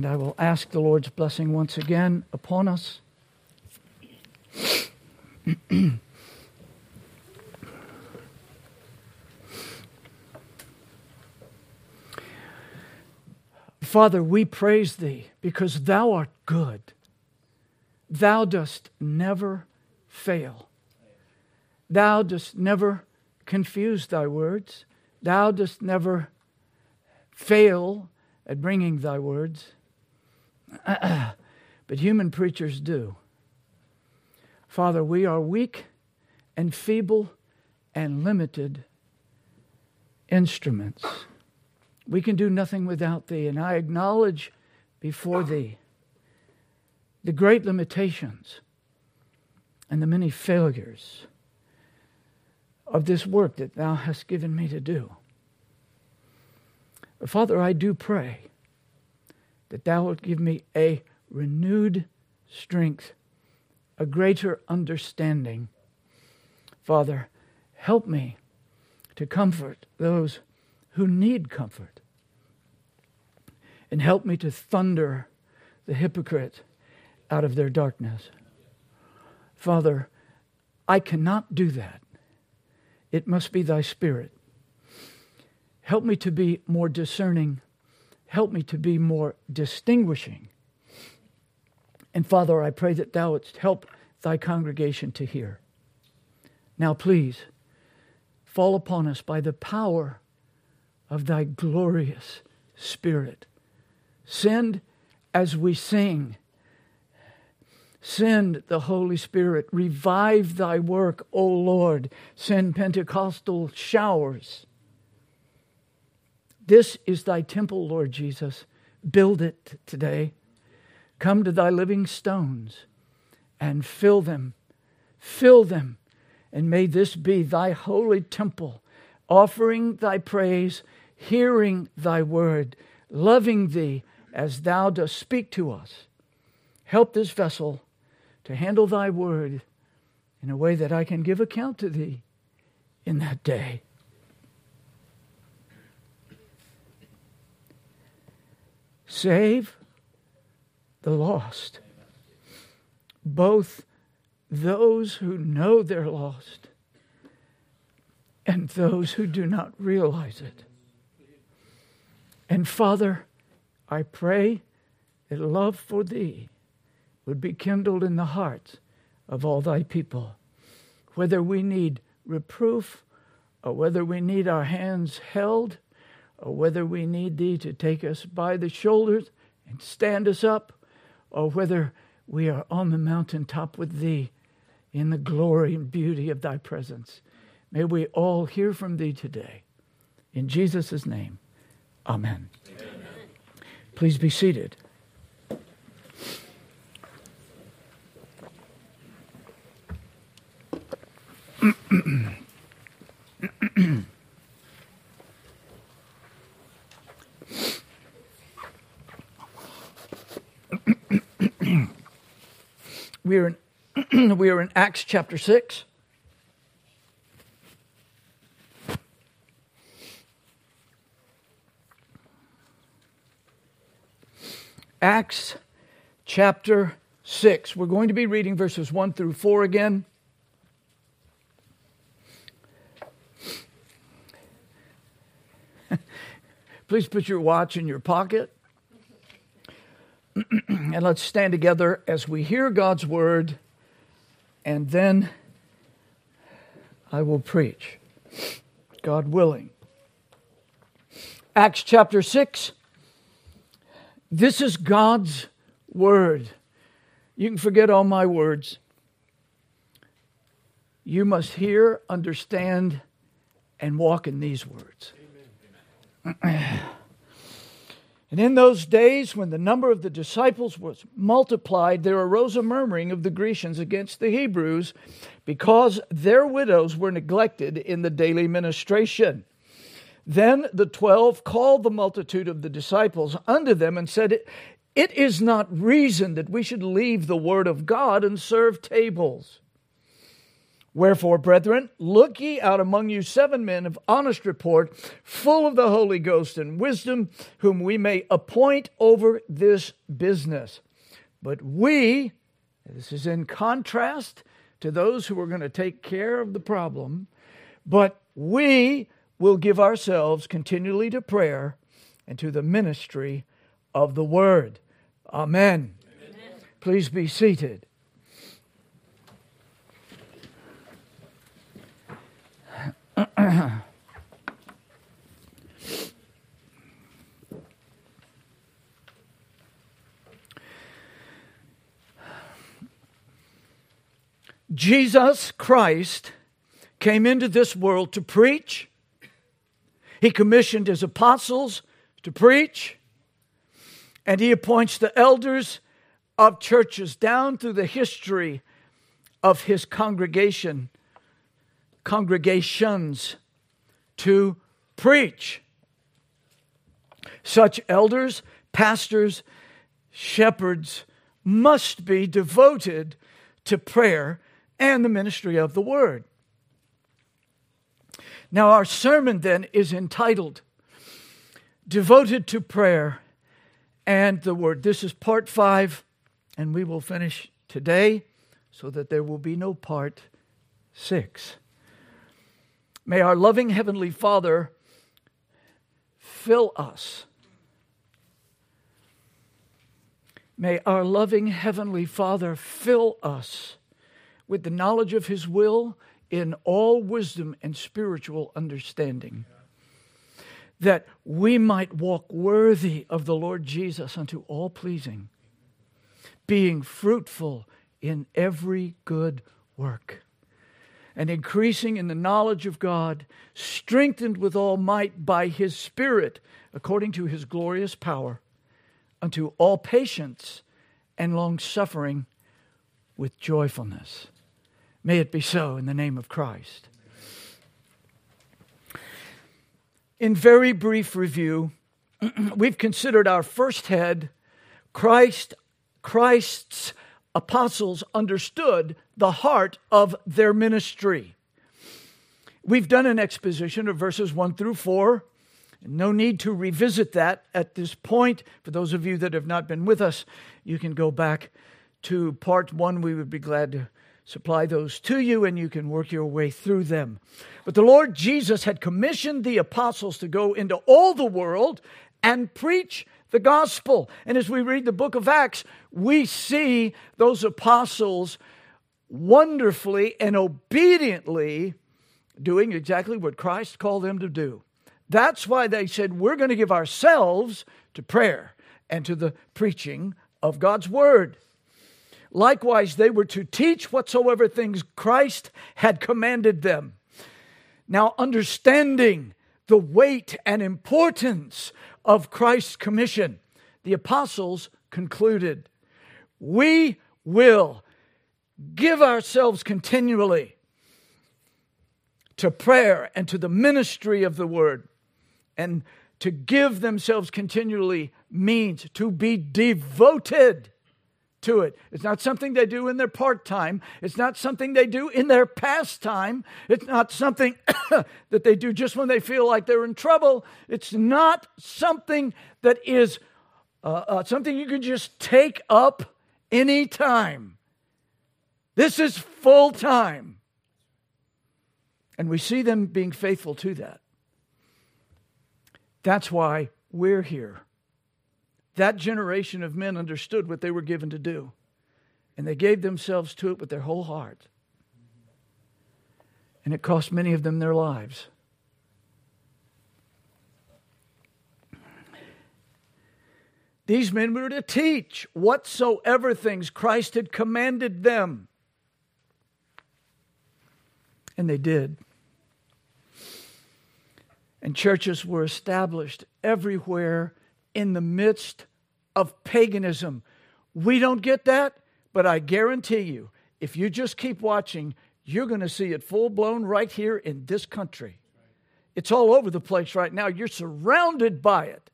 And I will ask the Lord's blessing once again upon us. Father, we praise thee because thou art good. Thou dost never fail. Thou dost never confuse thy words. Thou dost never fail at bringing thy words. but human preachers do. Father, we are weak and feeble and limited instruments. We can do nothing without thee, and I acknowledge before thee the great limitations and the many failures of this work that thou hast given me to do. Father, I do pray that thou wilt give me a renewed strength, a greater understanding. Father, help me to comfort those who need comfort. And help me to thunder the hypocrite out of their darkness. Father, I cannot do that. It must be thy Spirit. Help me to be more discerning. Help me to be more distinguishing. And Father, I pray that thou wouldst help thy congregation to hear. Now, please, fall upon us by the power of thy glorious Spirit. Send as we sing Send the Holy Spirit. Revive thy work, O Lord. Send Pentecostal showers. This is thy temple, Lord Jesus. Build it today. Come to thy living stones and fill them. Fill them. And may this be thy holy temple, offering thy praise, hearing thy word, loving thee as thou dost speak to us. Help this vessel to handle thy word in a way that I can give account to thee in that day. Save the lost, both those who know they're lost and those who do not realize it. And Father, I pray that love for thee would be kindled in the hearts of all thy people. Whether we need reproof, or whether we need our hands held, or whether we need thee to take us by the shoulders and stand us up, or whether we are on the mountaintop with thee in the glory and beauty of thy presence. May we all hear from thee today. In Jesus' name, amen. amen. Please be seated. we are in, we are in Acts chapter 6. Acts chapter 6. We're going to be reading verses 1 through 4 again. Please put your watch in your pocket. and let's stand together as we hear God's word, and then I will preach, God willing. Acts chapter 6. This is God's word. You can forget all my words. You must hear, understand, and walk in these words. And in those days, when the number of the disciples was multiplied, there arose a murmuring of the Grecians against the Hebrews because their widows were neglected in the daily ministration. Then the twelve called the multitude of the disciples unto them and said, It is not reason that we should leave the word of God and serve tables. Wherefore, brethren, look ye out among you seven men of honest report, full of the Holy Ghost and wisdom, whom we may appoint over this business. But we, this is in contrast to those who are going to take care of the problem, but we will give ourselves continually to prayer and to the ministry of the word. Amen. Amen. Please be seated. Jesus Christ came into this world to preach. He commissioned his apostles to preach. And he appoints the elders of churches down through the history of his congregation congregations to preach. Such elders, pastors, shepherds must be devoted to prayer and the ministry of the word. Now, our sermon then is entitled Devoted to Prayer and the Word. This is part five, and we will finish today so that there will be no part six. May our loving Heavenly Father fill us. May our loving Heavenly Father fill us with the knowledge of His will in all wisdom and spiritual understanding, that we might walk worthy of the Lord Jesus unto all pleasing, being fruitful in every good work and increasing in the knowledge of God, strengthened with all might by his Spirit, according to his glorious power, unto all patience and long suffering with joyfulness. May it be so in the name of Christ. In very brief review, we've considered our first head Christ, Christ's apostles understood the heart of their ministry. We've done an exposition of verses 1 through 4. No need to revisit that at this point. For those of you that have not been with us, you can go back to part 1. We would be glad to supply those to you and you can work your way through them. But the Lord Jesus had commissioned the apostles to go into all the world and preach the gospel. And as we read the book of Acts, we see those apostles wonderfully and obediently doing exactly what Christ called them to do. That's why they said, We're going to give ourselves to prayer and to the preaching of God's word. Likewise, they were to teach whatsoever things Christ had commanded them. Now, understanding the weight and importance of Christ's commission, the apostles concluded We will give ourselves continually to prayer and to the ministry of the word. And to give themselves continually means to be devoted to it. It's not something they do in their part time. It's not something they do in their pastime. It's not something that they do just when they feel like they're in trouble. It's not something that is uh, uh, something you can just take up anytime. This is full time. And we see them being faithful to that. That's why we're here. That generation of men understood what they were given to do, and they gave themselves to it with their whole heart. And it cost many of them their lives. These men were to teach whatsoever things Christ had commanded them. And they did. And churches were established everywhere in the midst of paganism. We don't get that, but I guarantee you, if you just keep watching, you're going to see it full blown right here in this country. It's all over the place right now. You're surrounded by it.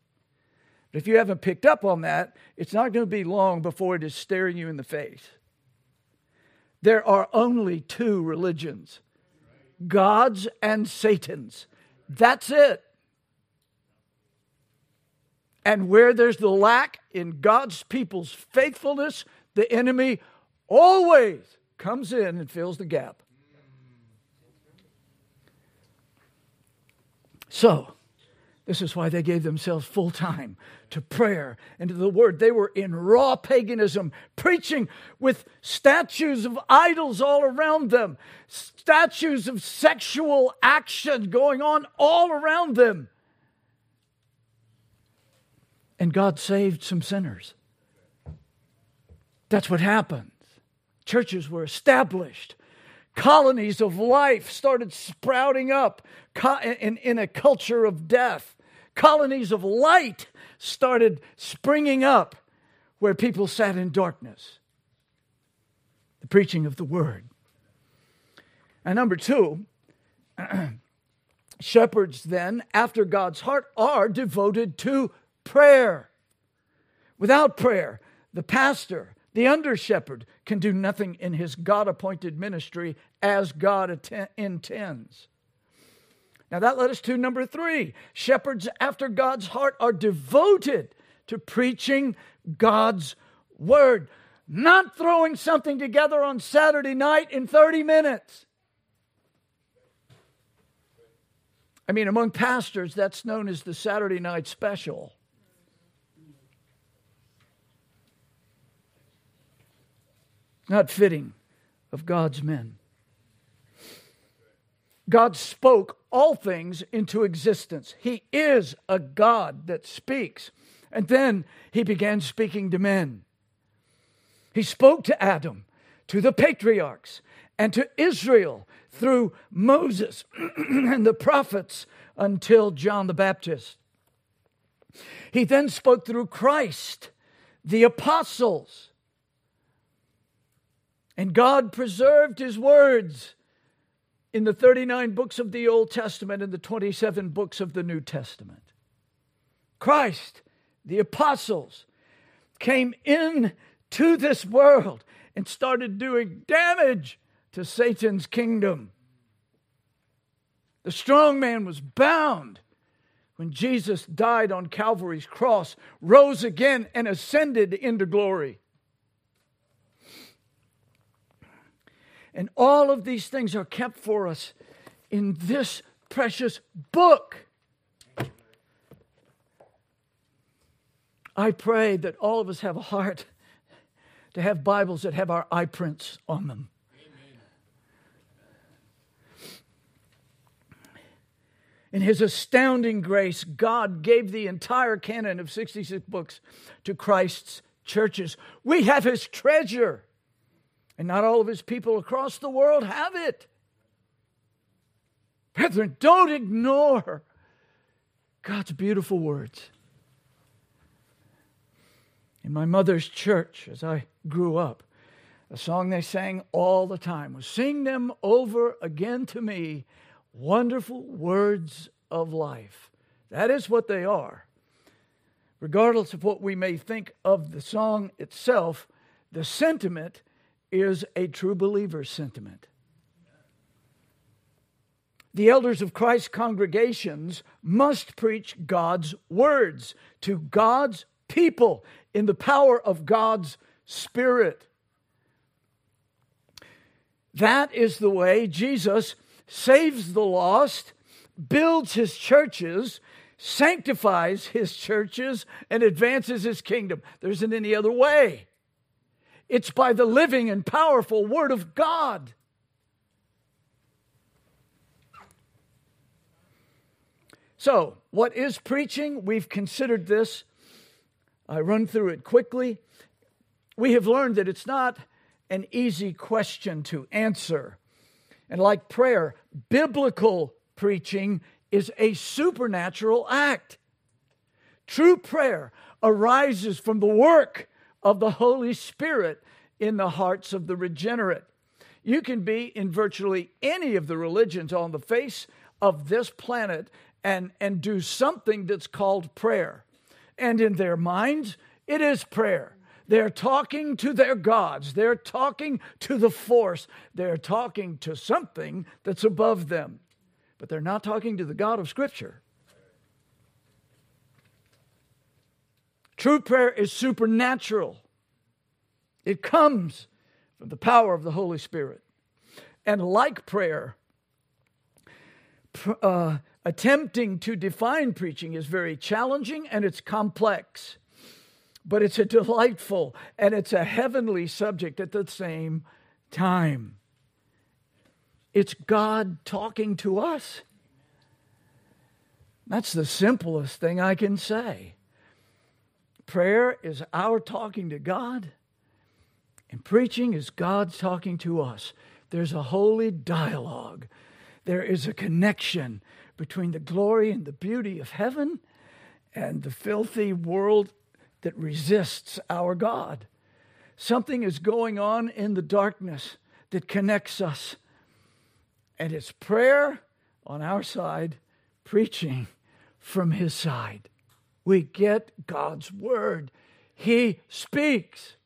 But if you haven't picked up on that, it's not going to be long before it is staring you in the face. there are only two religions God's and Satan's. That's it. And where there's the lack in God's people's faithfulness, the enemy always comes in and fills the gap. So, this is why they gave themselves full time to prayer and to the word. They were in raw paganism, preaching with statues of idols all around them, statues of sexual action going on all around them. And God saved some sinners. That's what happened. Churches were established colonies of life started sprouting up in, a culture of death. Colonies of light started springing up where people sat in darkness. The preaching of the word. And number two, shepherds then, after God's heart, are devoted to prayer. Without prayer, the pastor, the under shepherd, can do nothing in his God appointed ministry as God att- intends. Now that led us to number three. Shepherds after God's heart are devoted to preaching God's word, not throwing something together on Saturday night in 30 minutes. I mean, among pastors, that's known as the Saturday night special. Not fitting of God's men. God spoke all things into existence. He is a God that speaks. And then he began speaking to men. He spoke to Adam, to the patriarchs, and to Israel through Moses and the prophets until John the Baptist. He then spoke through Christ, the apostles. And God preserved his words in the 39 books of the Old Testament and the 27 books of the New Testament. Christ, the apostles, came in to this world and started doing damage to Satan's kingdom. The strong man was bound when Jesus died on Calvary's cross, rose again, and ascended into glory. And all of these things are kept for us in this precious book. I pray that all of us have a heart to have Bibles that have our eye prints on them. In his astounding grace, God gave the entire canon of 66 books to Christ's churches. We have his treasure. And not all of his people across the world have it. Brethren, don't ignore God's beautiful words. In my mother's church, as I grew up, a song they sang all the time was Sing them over again to me, wonderful words of life. That is what they are. Regardless of what we may think of the song itself, the sentiment is a true believer's sentiment. The elders of Christ's congregations must preach God's words to God's people in the power of God's Spirit. That is the way Jesus saves the lost, builds his churches, sanctifies his churches, and advances his kingdom. There isn't any other way. It's by the living and powerful Word of God. So, what is preaching? We've considered this. I run through it quickly. We have learned that it's not an easy question to answer. And like prayer, biblical preaching is a supernatural act. True prayer arises from the work of the Holy Spirit in the hearts of the regenerate. You can be in virtually any of the religions on the face of this planet and, and do something that's called prayer. And in their minds, it is prayer. They're talking to their gods. They're talking to the force. They're talking to something that's above them. But they're not talking to the God of Scripture. True prayer is supernatural, it comes from the power of the Holy Spirit. And like prayer, uh, attempting to define preaching is very challenging and it's complex, but it's a delightful and it's a heavenly subject at the same time. It's God talking to us. That's the simplest thing I can say. Prayer is our talking to God, and preaching is God talking to us. There's a holy dialogue, there is a connection between the glory and the beauty of heaven and the filthy world that resists our God. Something is going on in the darkness that connects us. And it's prayer on our side, preaching from his side. We get God's word. He speaks.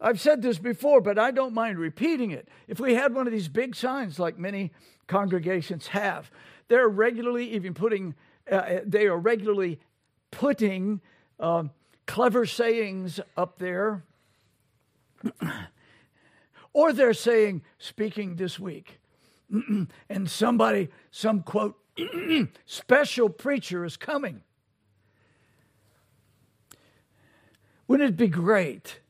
I've said this before, but I don't mind repeating it. If we had one of these big signs like many congregations have, they're regularly even putting, uh, they are regularly putting uh, clever sayings up there. or they're saying, speaking this week. and somebody, some quote, special preacher is coming. Wouldn't it be great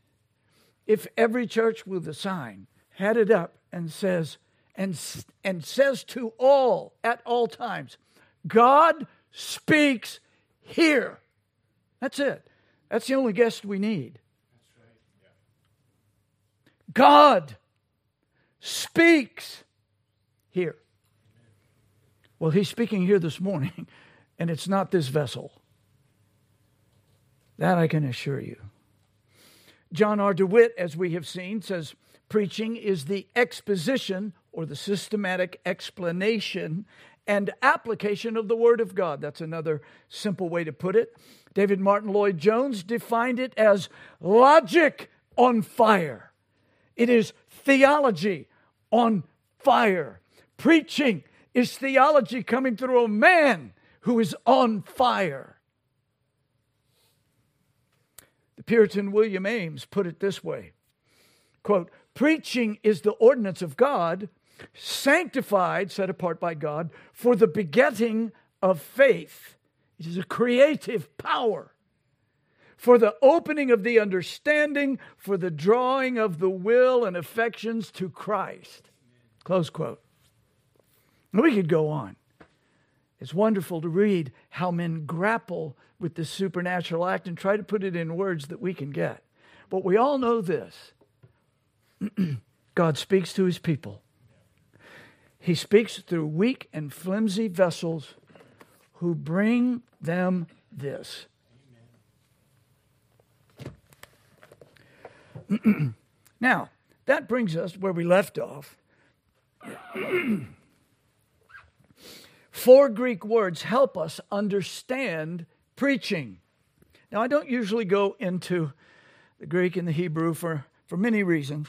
if every church with a sign had it up and says and and says to all at all times, God speaks here. That's it. That's the only guest we need. God speaks here. Well, he's speaking here this morning, and it's not this vessel. That I can assure you. John R. DeWitt, as we have seen, says preaching is the exposition or the systematic explanation and application of the Word of God. That's another simple way to put it. David Martyn Lloyd Jones defined it as logic on fire, it is theology on fire. Preaching is theology coming through a man who is on fire. The Puritan William Ames put it this way quote, Preaching is the ordinance of God, sanctified, set apart by God, for the begetting of faith. It is a creative power for the opening of the understanding, for the drawing of the will and affections to Christ. Close quote. We could go on. It's wonderful to read how men grapple with this supernatural act and try to put it in words that we can get. But we all know this God speaks to his people. He speaks through weak and flimsy vessels who bring them this. now, that brings us where we left off. Four Greek words help us understand preaching. Now, I don't usually go into the Greek and the Hebrew for, for many reasons.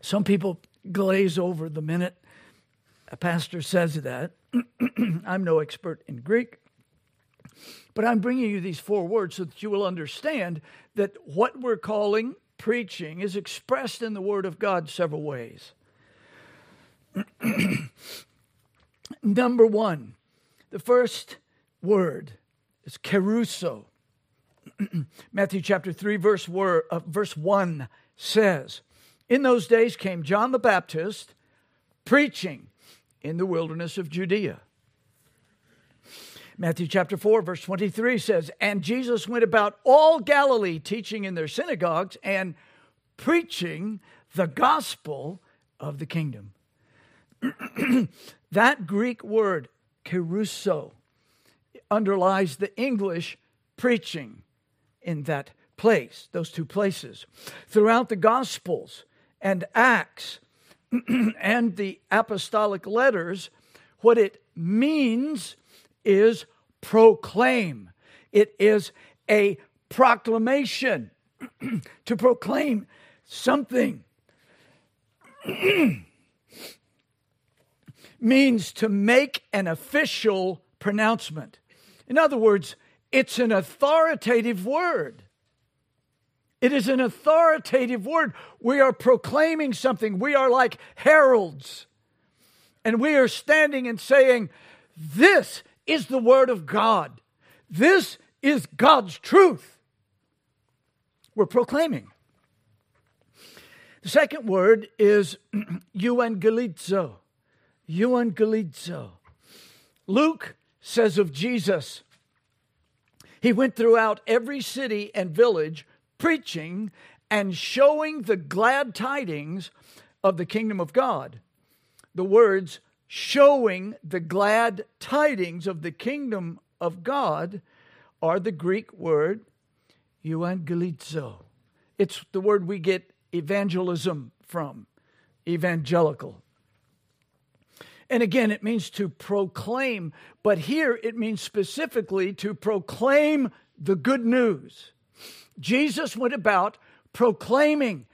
Some people glaze over the minute a pastor says that. I'm no expert in Greek, but I'm bringing you these four words so that you will understand that what we're calling preaching is expressed in the Word of God several ways. Number one, the first word is kerusso. Matthew chapter 3, verse, word, uh, verse 1 says, In those days came John the Baptist preaching in the wilderness of Judea. Matthew chapter 4, verse 23 says, And Jesus went about all Galilee, teaching in their synagogues and preaching the gospel of the kingdom. that Greek word, kerusso, underlies the English preaching in that place, those two places. Throughout the Gospels and Acts and the apostolic letters, what it means is proclaim, it is a proclamation to proclaim something. means to make an official pronouncement. In other words, it's an authoritative word. It is an authoritative word. We are proclaiming something. We are like heralds. And we are standing and saying, This is the word of God. This is God's truth. We're proclaiming. The second word is euangelizo. Euangelizo. Luke says of Jesus, he went throughout every city and village preaching and showing the glad tidings of the kingdom of God. The words showing the glad tidings of the kingdom of God are the Greek word euangelizo. It's the word we get evangelism from, evangelical. And again, it means to proclaim, but here it means specifically to proclaim the good news. Jesus went about proclaiming,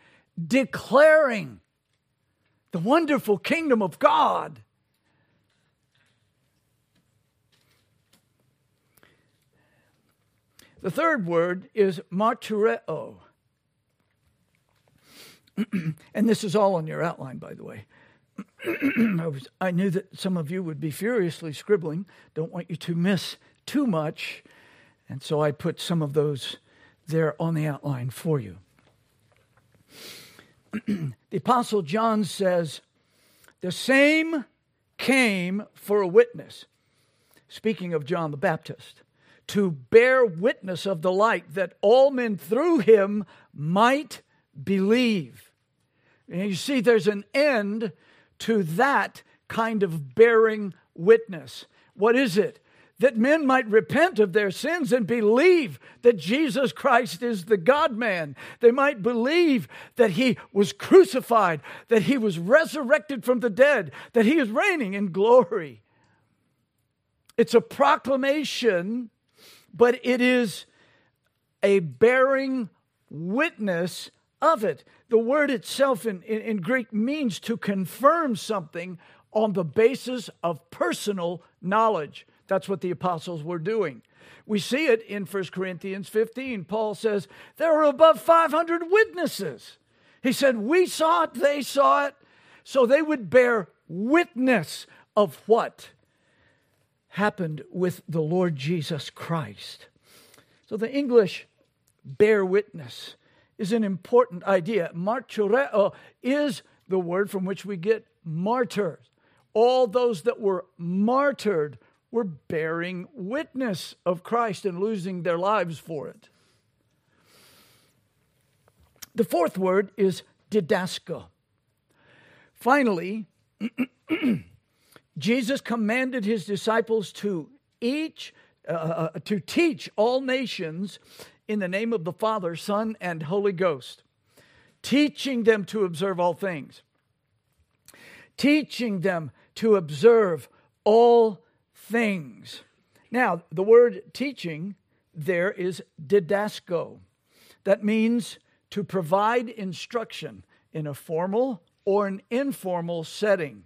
declaring the wonderful kingdom of God. The third word is martyreo. and this is all on your outline, by the way. I, was, I knew that some of you would be furiously scribbling. Don't want you to miss too much. And so I put some of those there on the outline for you. the Apostle John says, The same came for a witness, speaking of John the Baptist, to bear witness of the light, that all men through him might believe. And you see, there's an end to that kind of bearing witness. What is it? That men might repent of their sins and believe that Jesus Christ is the God man. They might believe that he was crucified, that he was resurrected from the dead, that he is reigning in glory. It's a proclamation, but it is a bearing witness of it. The word itself in, in, in, Greek means to confirm something on the basis of personal knowledge. That's what the apostles were doing. We see it in 1 Corinthians 15. Paul says, There were above 500 witnesses. He said, We saw it, they saw it. So they would bear witness of what happened with the Lord Jesus Christ. So the English bear witness is an important idea. Martyreo is the word from which we get martyrs. All those that were martyred were bearing witness of Christ and losing their lives for it. The fourth word is didasko. Finally, Jesus commanded his disciples to each uh, uh, to teach all nations in the name of the Father, Son, and Holy Ghost, teaching them to observe all things, teaching them to observe all things. Now, the word teaching there is didasko. That means to provide instruction in a formal or an informal setting.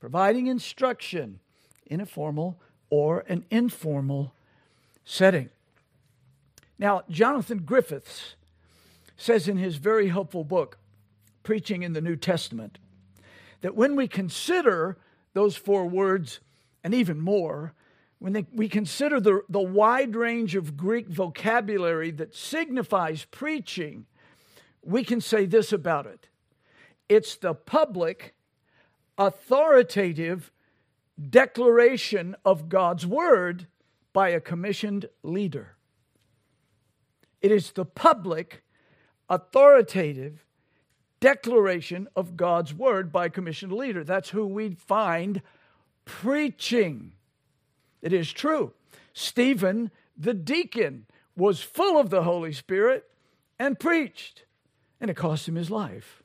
Providing instruction in a formal or an informal setting. Now, Jonathan Griffiths says in his very helpful book, Preaching in the New Testament, that when we consider those four words and even more, when they, we consider the, the wide range of Greek vocabulary that signifies preaching, we can say this about it it's the public, authoritative declaration of God's word by a commissioned leader. It is the public, authoritative declaration of God's word by a commissioned leader. That's who we find preaching. It is true. Stephen, the deacon, was full of the Holy Spirit and preached, and it cost him his life.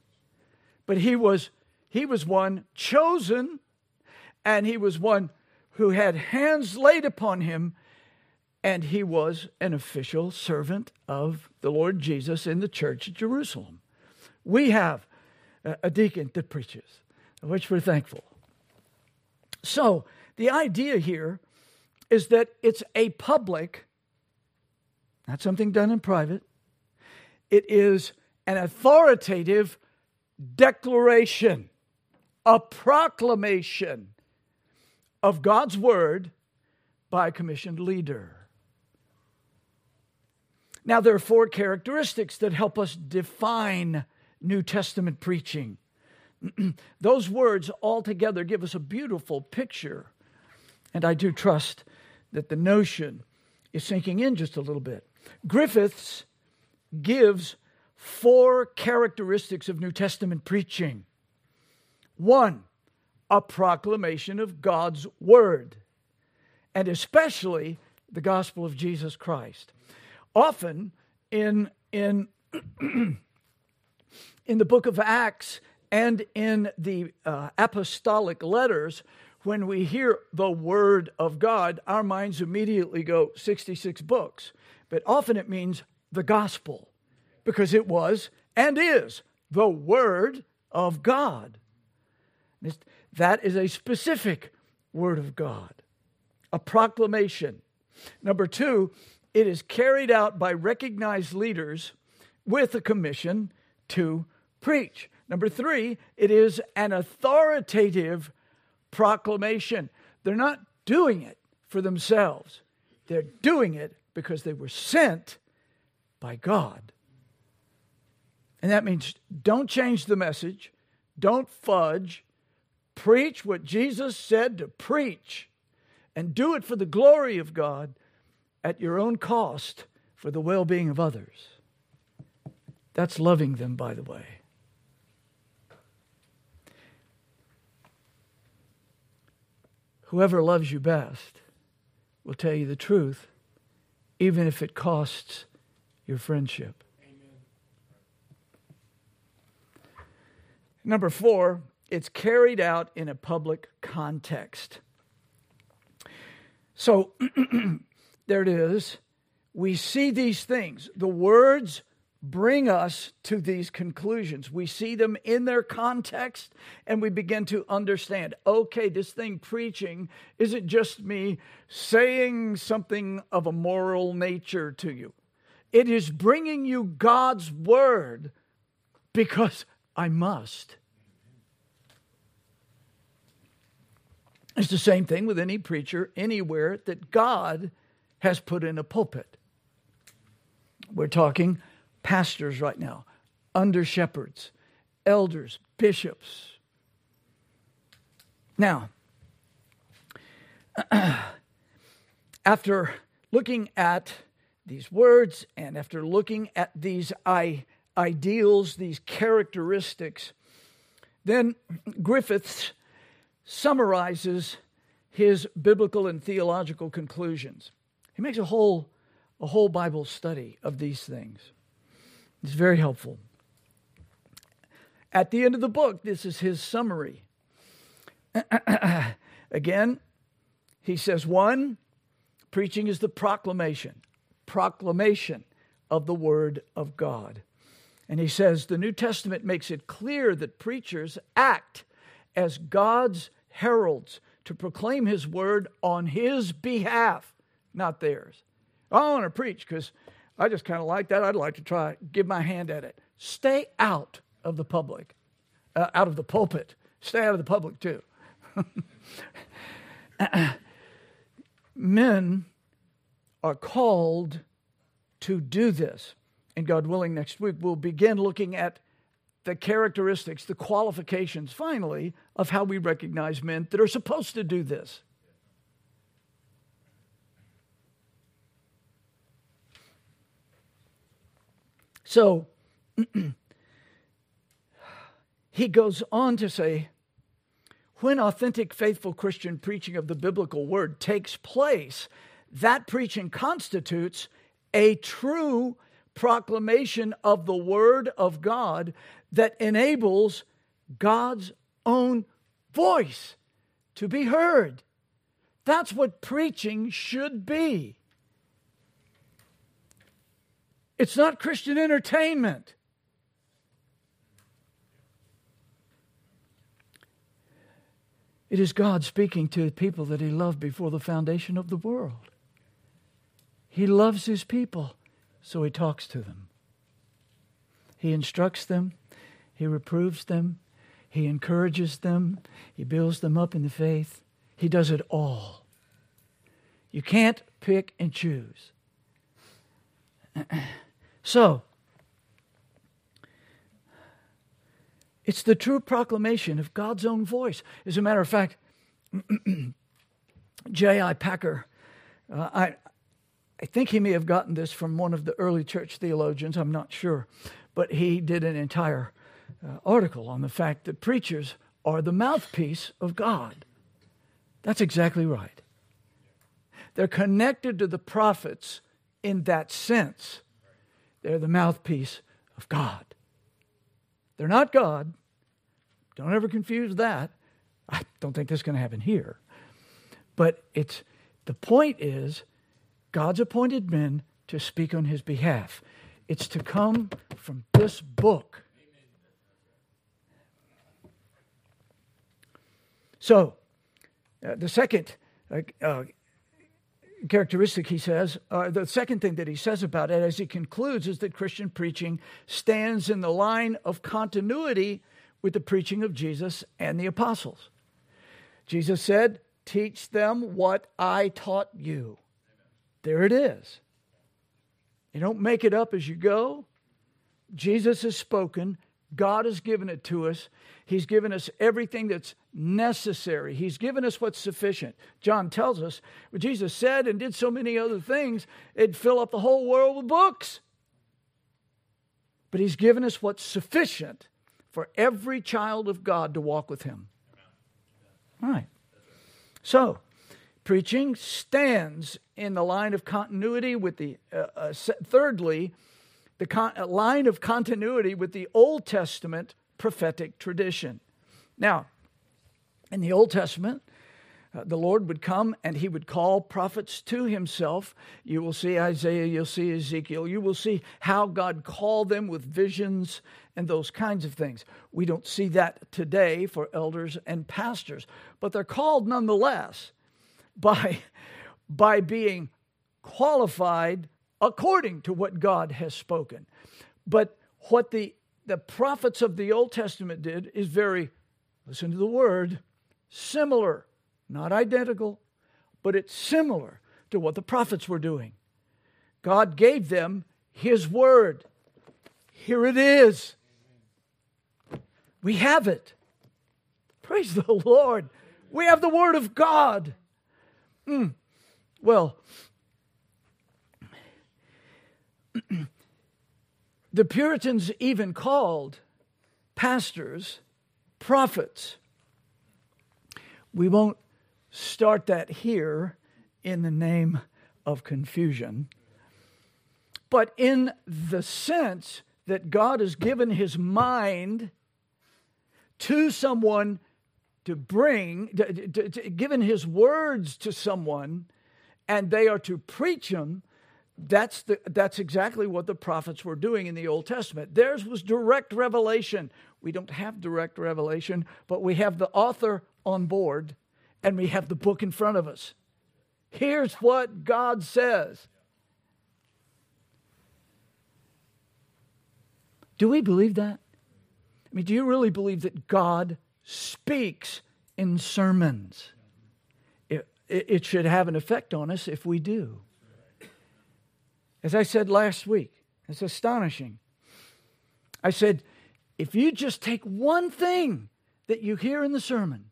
But he was he was one chosen, and he was one who had hands laid upon him and he was an official servant of the Lord Jesus in the church at Jerusalem. We have a deacon that preaches, which we're thankful. So, the idea here is that it's a public, not something done in private, it is an authoritative declaration, a proclamation of God's word by a commissioned leader. Now, there are four characteristics that help us define New Testament preaching. Those words altogether give us a beautiful picture, and I do trust that the notion is sinking in just a little bit. Griffiths gives four characteristics of New Testament preaching. One, a proclamation of God's Word, and especially the gospel of Jesus Christ often in in in the book of Acts and in the uh, apostolic letters, when we hear the word of God, our minds immediately go 66 books. But often it means the gospel because it was and is the word of God. That is a specific word of God, a proclamation. Number two, it is carried out by recognized leaders with a commission to preach. Number three, it is an authoritative proclamation. They're not doing it for themselves, they're doing it because they were sent by God. And that means don't change the message, don't fudge, preach what Jesus said to preach, and do it for the glory of God at your own cost for the well being of others. That's loving them, by the way. Whoever loves you best will tell you the truth, even if it costs your friendship. Amen. Number four, it's carried out in a public context. So, there it is. We see these things. The words bring us to these conclusions. We see them in their context and we begin to understand okay, this thing preaching isn't just me saying something of a moral nature to you, it is bringing you God's word because I must. It's the same thing with any preacher anywhere that God has put in a pulpit. We're talking pastors right now, under shepherds, elders, bishops. Now, after looking at these words and after looking at these ideals, these characteristics, then Griffiths summarizes his biblical and theological conclusions. He makes a whole, a whole Bible study of these things. It's very helpful. At the end of the book, this is his summary. Again, he says, one, preaching is the proclamation, proclamation of the Word of God. And he says, the New Testament makes it clear that preachers act as God's heralds to proclaim his word on his behalf not theirs. I want to preach because I just kind of like that. I'd like to try give my hand at it. Stay out of the public, uh, out of the pulpit. Stay out of the public too. Men are called to do this. And God willing, next week we'll begin looking at the characteristics, the qualifications, finally, of how we recognize men that are supposed to do this. So he goes on to say when authentic, faithful Christian preaching of the biblical word takes place, that preaching constitutes a true proclamation of the word of God that enables God's own voice to be heard. That's what preaching should be. It's not Christian entertainment. It is God speaking to people that He loved before the foundation of the world. He loves His people, so He talks to them. He instructs them, He reproves them, He encourages them, He builds them up in the faith. He does it all. You can't pick and choose. so, it's the true proclamation of God's own voice. As a matter of fact, J.I. Packer, uh, I, I think he may have gotten this from one of the early church theologians, I'm not sure, but he did an entire uh, article on the fact that preachers are the mouthpiece of God. That's exactly right. They're connected to the prophets in that sense. They're the mouthpiece of God. They're not God. Don't ever confuse that. I don't think that's going to happen here. But it's the point is God's appointed men to speak on his behalf. It's to come from this book. So, uh, the second uh, uh, characteristic he says, uh, the second thing that he says about it as he concludes is that Christian preaching stands in the line of continuity with the preaching of Jesus and the apostles. Jesus said, Teach them what I taught you. There it is. You don't make it up as you go. Jesus has spoken, God has given it to us. He's given us everything that's necessary. He's given us what's sufficient. John tells us what Jesus said and did so many other things, it'd fill up the whole world with books. But He's given us what's sufficient for every child of God to walk with Him. All right. So, preaching stands in the line of continuity with the, uh, uh, thirdly, the con- line of continuity with the Old Testament prophetic tradition. Now, in the Old Testament, uh, the Lord would come and he would call prophets to himself. You will see Isaiah, you'll see Ezekiel, you will see how God called them with visions and those kinds of things. We don't see that today for elders and pastors, but they're called nonetheless by, by being qualified according to what God has spoken. But what the, the prophets of the Old Testament did is very, listen to the word, similar, not identical, but it's similar to what the prophets were doing. God gave them His word. Here it is. We have it. Praise the Lord. We have the word of God. Mm. Well, the Puritans even called pastors prophets. We won't start that here in the name of confusion, but in the sense that God has given his mind to someone to bring, to, to, to, given his words to someone, and they are to preach them that's, the, that's exactly what the prophets were doing in the Old Testament. Theirs was direct revelation. We don't have direct revelation, but we have the author on board and we have the book in front of us. Here's what God says. Do we believe that? I mean, do you really believe that God speaks in sermons? It, it, should have an effect on us if we do. As I said last week, it's astonishing. I said, if you just take one thing that you hear in the sermon,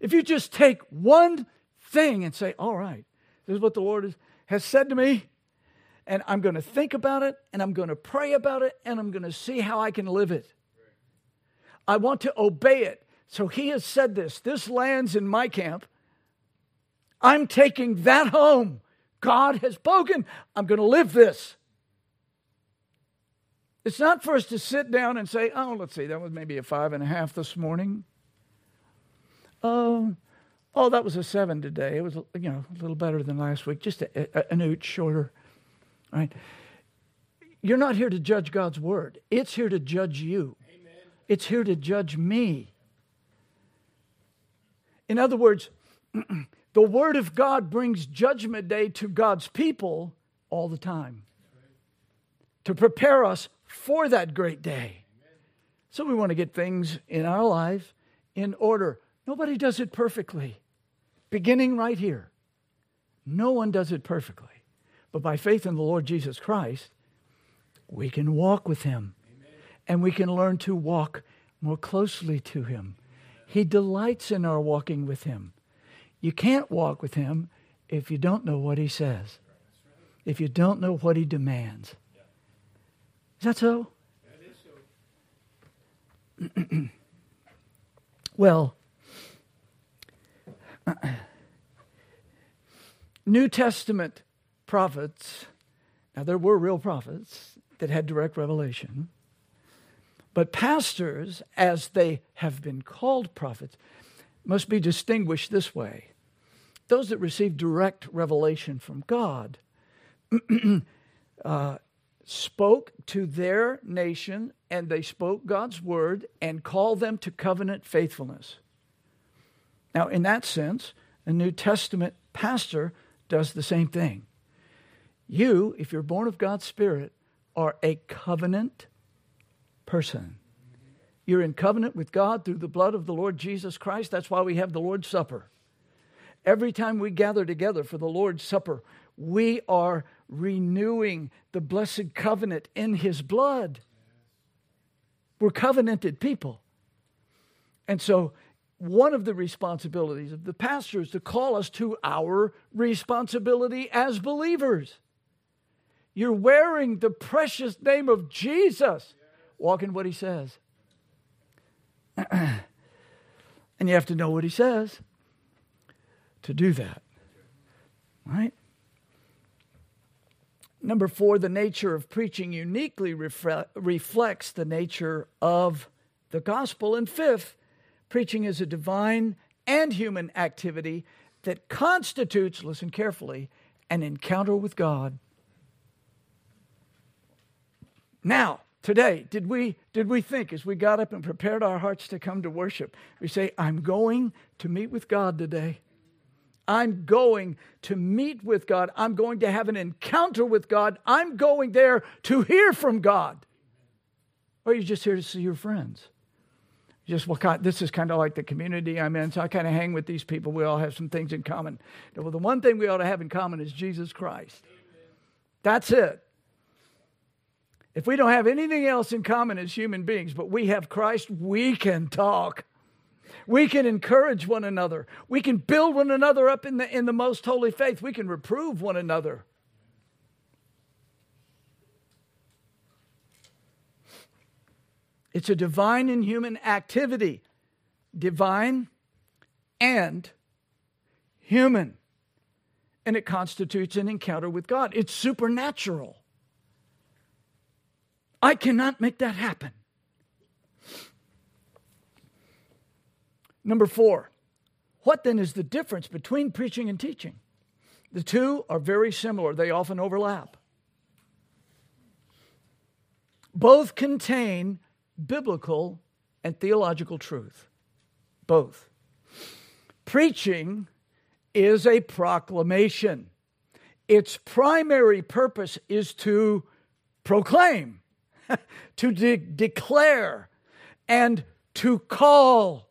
if you just take one thing and say, all right, this is what the Lord has said to me, and I'm going to think about it, and I'm going to pray about it, and I'm going to see how I can live it. I want to obey it. So he has said this this lands in my camp. I'm taking that home. God has spoken. I'm going to live this. It's not for us to sit down and say, oh, let's see, that was maybe a five and a half this morning. Oh, oh, that was a seven today. It was, you know, a little better than last week, just a, a, an oot shorter. Right? You're not here to judge God's word, it's here to judge you, Amen. it's here to judge me. In other words, the word of God brings judgment day to God's people all the time to prepare us for that great day. So we want to get things in our life in order. Nobody does it perfectly, beginning right here. No one does it perfectly. But by faith in the Lord Jesus Christ, we can walk with Him and we can learn to walk more closely to Him. He delights in our walking with Him. You can't walk with Him if you don't know what He says, if you don't know what He demands. Is that so? That is so. well, New Testament prophets, now there were real prophets that had direct revelation, but pastors, as they have been called prophets, must be distinguished this way. Those that received direct revelation from God uh, spoke to their nation and they spoke God's word and called them to covenant faithfulness. Now, in that sense, a New Testament pastor does the same thing. You, if you're born of God's Spirit, are a covenant person. You're in covenant with God through the blood of the Lord Jesus Christ. That's why we have the Lord's Supper. Every time we gather together for the Lord's Supper, we are renewing the blessed covenant in His blood. We're covenanted people. And so, one of the responsibilities of the pastor is to call us to our responsibility as believers. You're wearing the precious name of Jesus. Walk in what He says. and you have to know what He says to do that. Right? Number four, the nature of preaching uniquely refre- reflects the nature of the gospel. And fifth, preaching is a divine and human activity that constitutes, listen carefully, an encounter with God. Now, today, did we, did we think as we got up and prepared our hearts to come to worship, we say, I'm going to meet with God today? I'm going to meet with God. I'm going to have an encounter with God. I'm going there to hear from God. Or are you just here to see your friends? Just what kind, this is kind of like the community I'm in, so I kind of hang with these people. We all have some things in common. Well, the one thing we ought to have in common is Jesus Christ. That's it. If we don't have anything else in common as human beings, but we have Christ, we can talk. We can encourage one another. We can build one another up in the, in the most holy faith. We can reprove one another. It's a divine and human activity, divine and human. And it constitutes an encounter with God. It's supernatural. I cannot make that happen. Number four, what then is the difference between preaching and teaching? The two are very similar, they often overlap. Both contain biblical and theological truth. Both. Preaching is a proclamation. Its primary purpose is to proclaim, to de- declare, and to call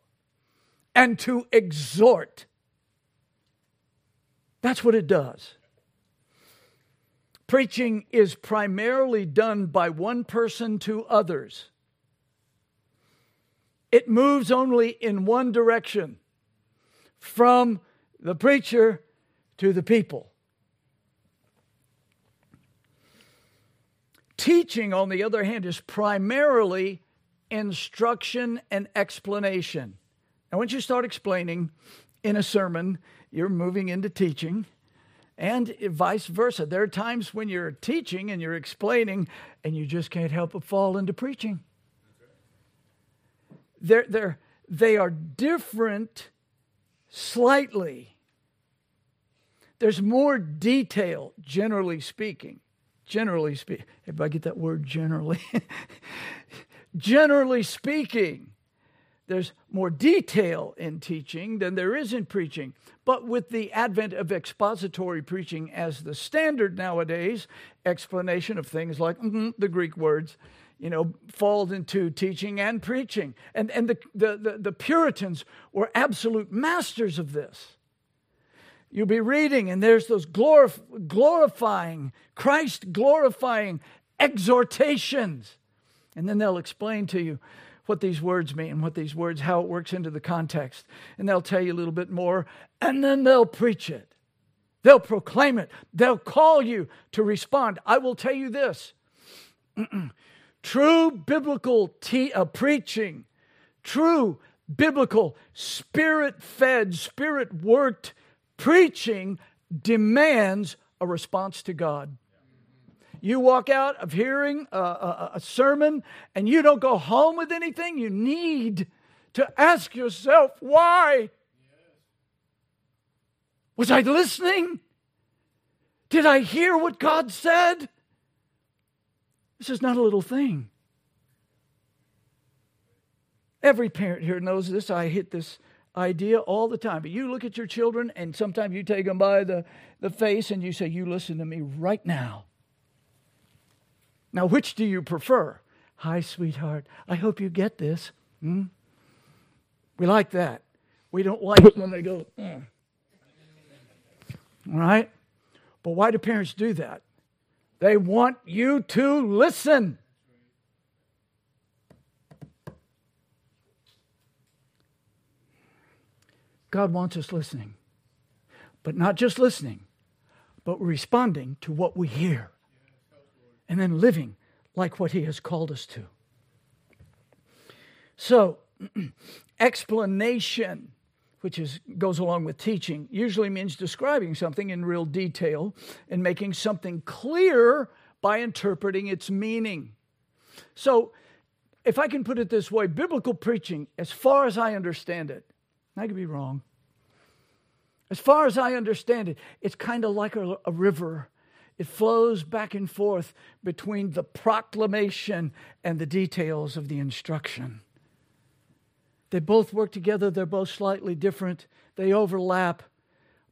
and to exhort. That's what it does. Preaching is primarily done by one person to others. It moves only in one direction from the preacher to the people. Teaching, on the other hand, is primarily instruction and explanation. And once you start explaining in a sermon, you're moving into teaching, and vice versa. There are times when you're teaching and you're explaining, and you just can't help but fall into preaching. They're, they're, they are different slightly. There's more detail, generally speaking, generally speaking, if I get that word generally, generally speaking, there's more detail in teaching than there is in preaching. But with the advent of expository preaching as the standard nowadays, explanation of things like mm-hmm, the Greek words, you know, falls into teaching and preaching. And, and the, the, the, the Puritans were absolute masters of this. You'll be reading, and there's those glorif- glorifying, Christ glorifying exhortations. And then they'll explain to you what these words mean, what these words, how it works into the context. And they'll tell you a little bit more, and then they'll preach it. They'll proclaim it. They'll call you to respond. I will tell you this true biblical te- uh, preaching, true biblical, spirit fed, spirit worked preaching demands a response to God. You walk out of hearing a, a, a, sermon and you don't go home with anything, you need to ask yourself, why? Was I listening? Did I hear what God said? This is not a little thing. Every parent here knows this. I hit this idea all the time. But you look at your children and sometimes you take them by the, the face and you say, You listen to me right now. Now, which do you prefer? Hi, sweetheart. I hope you get this. Hmm? We like that. We don't like when they go, mm. All right? But why do parents do that? They want you to listen. God wants us listening, but not just listening, but responding to what we hear and then living like what He has called us to. So, explanation, which is, goes along with teaching, usually means describing something in real detail and making something clear by interpreting its meaning. So, if I can put it this way, biblical preaching, as far as I understand it, I could be wrong. As far as I understand it, it's kind of like a, a river. It flows back and forth between the proclamation and the details of the instruction. They both work together, they're both slightly different, they overlap,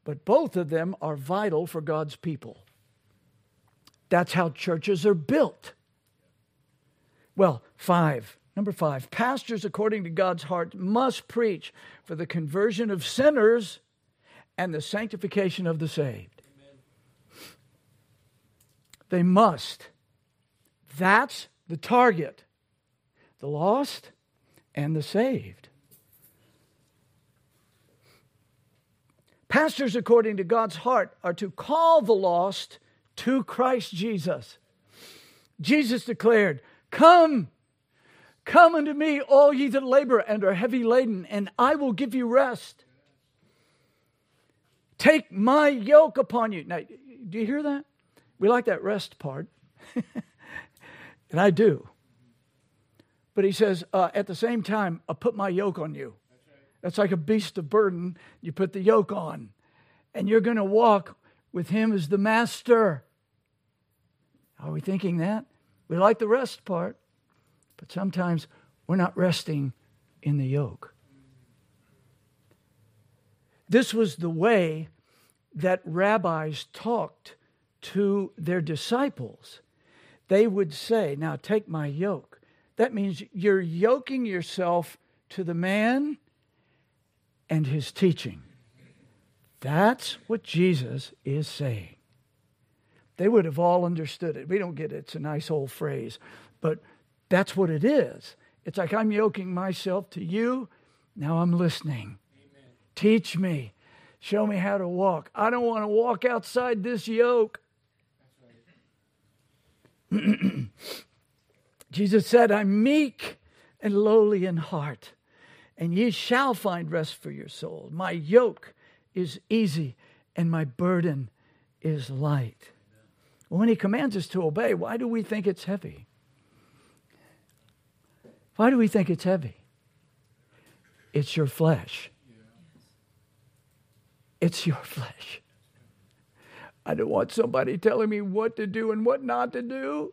but both of them are vital for God's people. That's how churches are built. Well, five. Number five, pastors, according to God's heart, must preach for the conversion of sinners and the sanctification of the saved. They must. That's the target the lost and the saved. Pastors, according to God's heart, are to call the lost to Christ Jesus. Jesus declared, Come, Come unto me, all ye that labor and are heavy laden, and I will give you rest. Take my yoke upon you. Now, do you hear that? We like that rest part, and I do. But he says, uh, at the same time, I'll put my yoke on you. That's like a beast of burden. You put the yoke on, and you're going to walk with him as the master. Are we thinking that? We like the rest part. But sometimes we're not resting in the yoke. This was the way that rabbis talked to their disciples. They would say, Now take my yoke. That means you're yoking yourself to the man and his teaching. That's what Jesus is saying. They would have all understood it. We don't get it. It's a nice old phrase. But that's what it is. It's like I'm yoking myself to you. Now I'm listening. Amen. Teach me. Show me how to walk. I don't want to walk outside this yoke. Jesus said, I'm meek and lowly in heart, and ye shall find rest for your soul. My yoke is easy and my burden is light. Well, when he commands us to obey, why do we think it's heavy? Why do we think it's heavy? It's your flesh. It's your flesh. I don't want somebody telling me what to do and what not to do.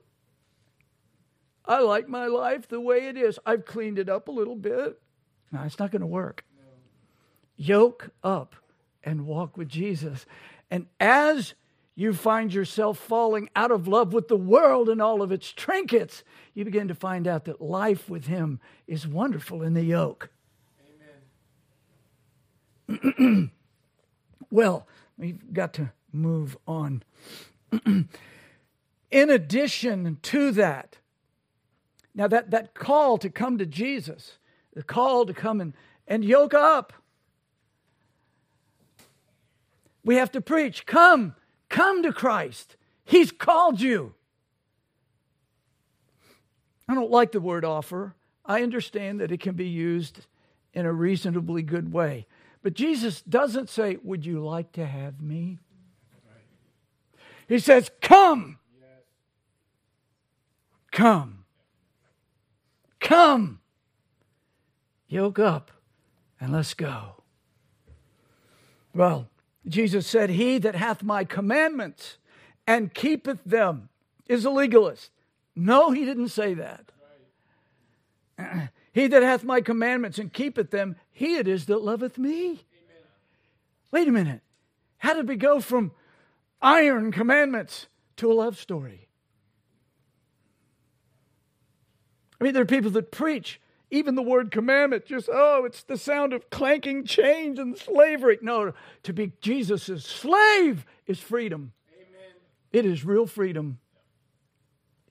I like my life the way it is. I've cleaned it up a little bit. No, it's not going to work. No. Yoke up and walk with Jesus. And as you find yourself falling out of love with the world and all of its trinkets, you begin to find out that life with Him is wonderful in the yoke. Amen. well, we've got to move on. in addition to that, now that, that call to come to Jesus, the call to come and, and yoke up, we have to preach. Come, come to Christ. He's called you. I don't like the word offer. I understand that it can be used in a reasonably good way. But Jesus doesn't say, Would you like to have me? He says, Come. Come. Come. Yoke up and let's go. Well, Jesus said, He that hath my commandments and keepeth them is a legalist. No, he didn't say that. he that hath my commandments and keepeth them, he it is that loveth me. Amen. Wait a minute. How did we go from iron commandments to a love story? I mean, there are people that preach even the word commandment, just, oh, it's the sound of clanking chains and slavery. No, to be Jesus' slave is freedom. Amen. It is real freedom.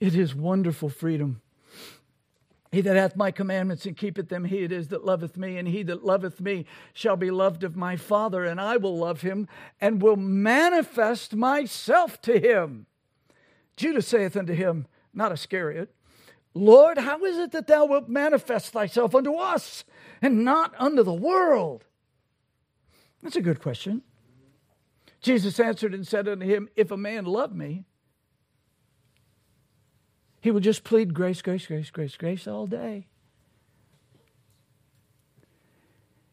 It is wonderful freedom. He that hath my commandments and keepeth them, he it is that loveth me, and he that loveth me shall be loved of my Father, and I will love him, and will manifest myself to him. Judas saith unto him, not Iscariot, Lord, how is it that thou wilt manifest thyself unto us and not unto the world? That's a good question. Jesus answered and said unto him, If a man love me, he will just plead grace, grace, grace, grace, grace all day.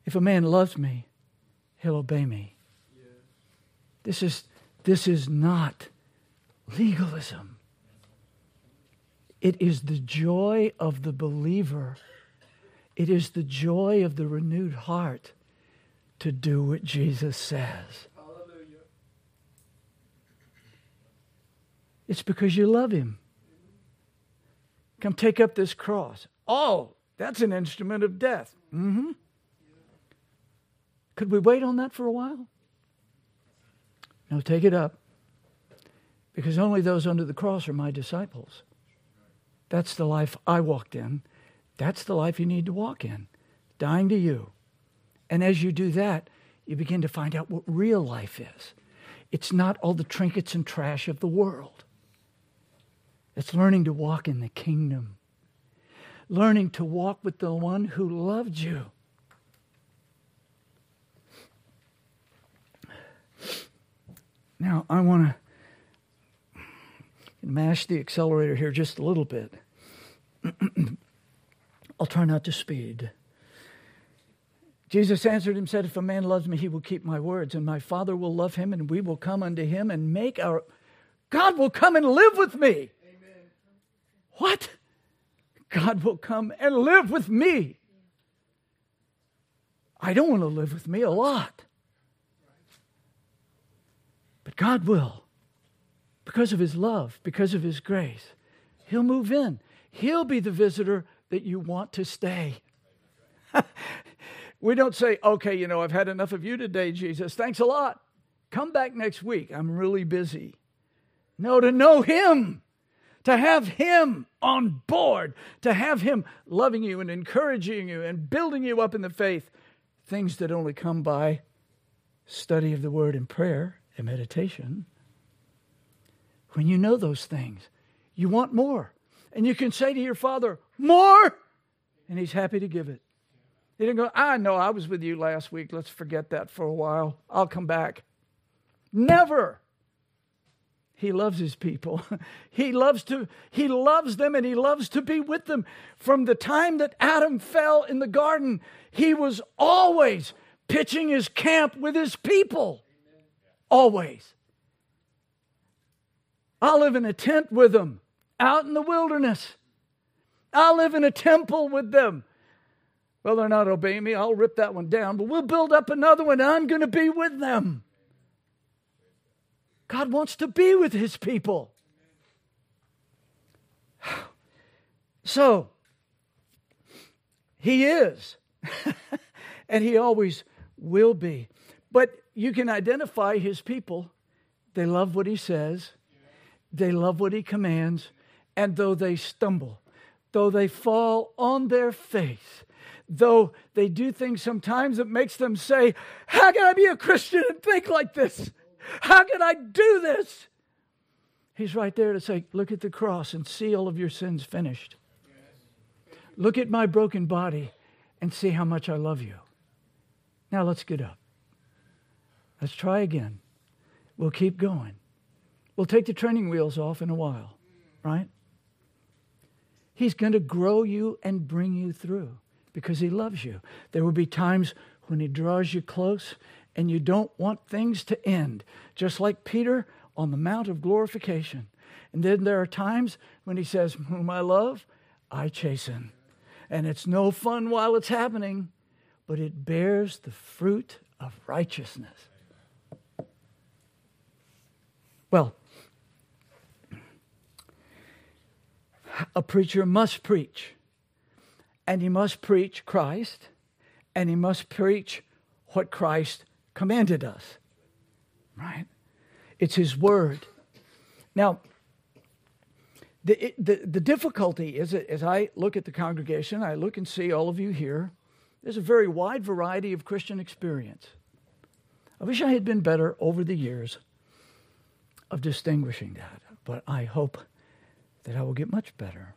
If a man loves me, he'll obey me. This is, this is not legalism. It is the joy of the believer. It is the joy of the renewed heart to do what Jesus says. Hallelujah. It's because you love him. Come take up this cross. Oh, that's an instrument of death. Mm-hmm. Could we wait on that for a while? No, take it up. Because only those under the cross are my disciples. That's the life I walked in. That's the life you need to walk in, dying to you. And as you do that, you begin to find out what real life is. It's not all the trinkets and trash of the world. It's learning to walk in the kingdom, learning to walk with the one who loved you. Now, I want to mash the accelerator here just a little bit. I'll try not to speed. Jesus answered him, said, If a man loves me, he will keep my words, and my Father will love him, and we will come unto him and make our. God will come and live with me. What? God will come and live with me. I don't want to live with me a lot. But God will because of his love, because of his grace. He'll move in. He'll be the visitor that you want to stay. we don't say, okay, you know, I've had enough of you today, Jesus. Thanks a lot. Come back next week. I'm really busy. No, to know him, to have him on board, to have him loving you and encouraging you and building you up in the faith. Things that only come by study of the word and prayer and meditation. When you know those things, you want more. And you can say to your father, More! And he's happy to give it. He didn't go, I know I was with you last week. Let's forget that for a while. I'll come back. Never. He loves his people. he loves to he loves them and he loves to be with them. From the time that Adam fell in the garden, he was always pitching his camp with his people. Always. I'll live in a tent with them out in the wilderness. I'll live in a temple with them. Well, they're not obeying me. I'll rip that one down, but we'll build up another one. I'm going to be with them. God wants to be with his people. So, he is, and he always will be. But you can identify his people. They love what he says, they love what he commands, and though they stumble, though they fall on their face, though they do things sometimes that makes them say, How can I be a Christian and think like this? How can I do this? He's right there to say, Look at the cross and see all of your sins finished. Look at my broken body and see how much I love you. Now let's get up. Let's try again. We'll keep going. We'll take the training wheels off in a while, right? He's going to grow you and bring you through because He loves you. There will be times when He draws you close and you don't want things to end, just like Peter on the Mount of Glorification. And then there are times when He says, Whom I love, I chasten and it's no fun while it's happening, but it bears the fruit of righteousness. Well, a preacher must preach, and he must preach Christ, and he must preach what Christ commanded us. Right? It's his word. Now, the, the, the difficulty is that as I look at the congregation, I look and see all of you here, there's a very wide variety of Christian experience. I wish I had been better over the years of distinguishing that, but I hope that I will get much better.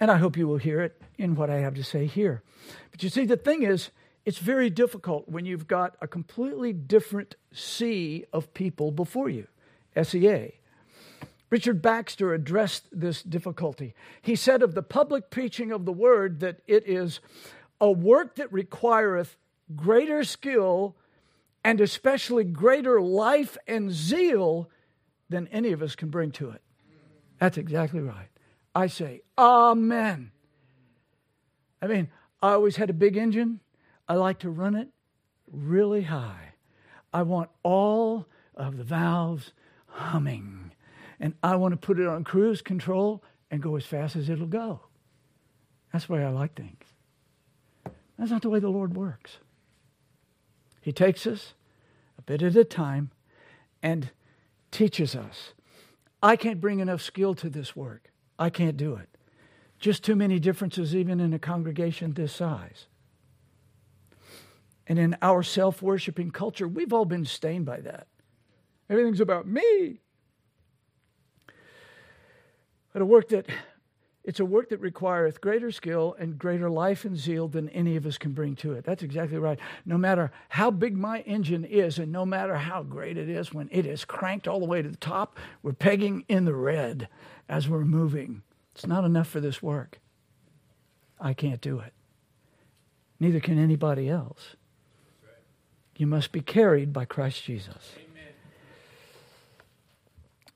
And I hope you will hear it in what I have to say here. But you see, the thing is, it's very difficult when you've got a completely different sea of people before you, SEA. Richard Baxter addressed this difficulty. He said of the public preaching of the word that it is a work that requireth greater skill and especially greater life and zeal than any of us can bring to it. That's exactly right. I say, Amen. I mean, I always had a big engine. I like to run it really high. I want all of the valves humming and I want to put it on cruise control and go as fast as it'll go. That's the way I like things. That's not the way the Lord works. He takes us a bit at a time and teaches us. I can't bring enough skill to this work. I can't do it. Just too many differences, even in a congregation this size. And in our self worshiping culture, we've all been stained by that. Everything's about me. But a work that it's a work that requireth greater skill and greater life and zeal than any of us can bring to it. That's exactly right. No matter how big my engine is, and no matter how great it is, when it is cranked all the way to the top, we're pegging in the red as we're moving. It's not enough for this work. I can't do it. Neither can anybody else. You must be carried by Christ Jesus. Amen.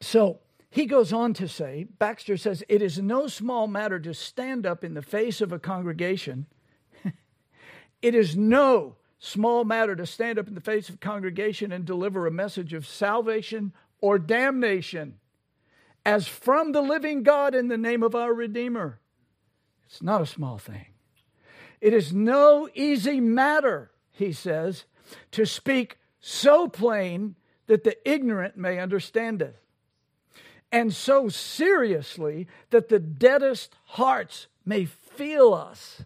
So, he goes on to say, Baxter says, it is no small matter to stand up in the face of a congregation. it is no small matter to stand up in the face of a congregation and deliver a message of salvation or damnation as from the living God in the name of our Redeemer. It's not a small thing. It is no easy matter, he says, to speak so plain that the ignorant may understand it and so seriously that the deadest hearts may feel us,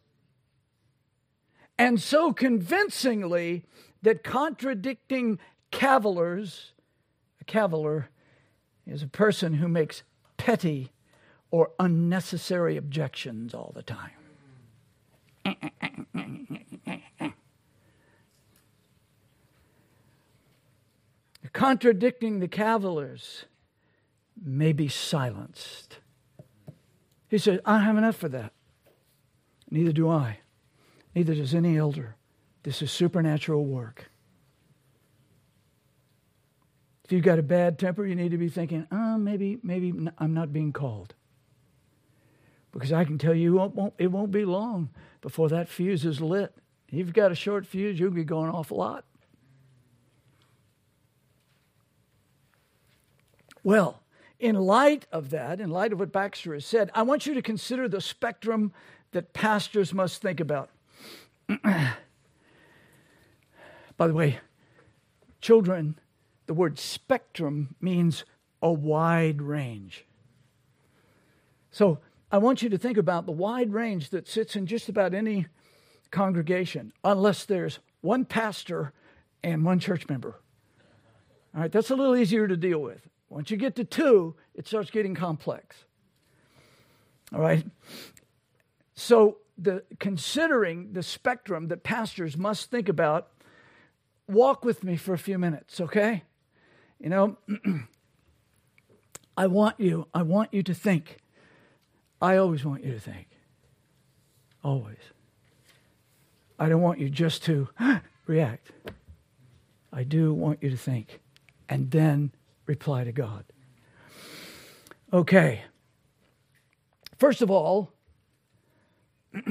and so convincingly that contradicting cavillers, a caviller is a person who makes petty or unnecessary objections all the time. Contradicting the cavillers may be silenced. He said, I have enough for that. Neither do I. Neither does any elder. This is supernatural work. If you've got a bad temper, you need to be thinking, oh, maybe, maybe I'm not being called. Because I can tell you, it won't, it won't be long before that fuse is lit. If you've got a short fuse, you'll be going off a lot. Well, in light of that, in light of what Baxter has said, I want you to consider the spectrum that pastors must think about. By the way, children, the word spectrum means a wide range. So I want you to think about the wide range that sits in just about any congregation, unless there's one pastor and one church member. All right, that's a little easier to deal with. Once you get to two, it starts getting complex. All right? So, the, considering the spectrum that pastors must think about, walk with me for a few minutes, okay? You know, I want you, I want you to think. I always want you to think. Always. I don't want you just to react. I do want you to think and then reply to God. Okay. First of all,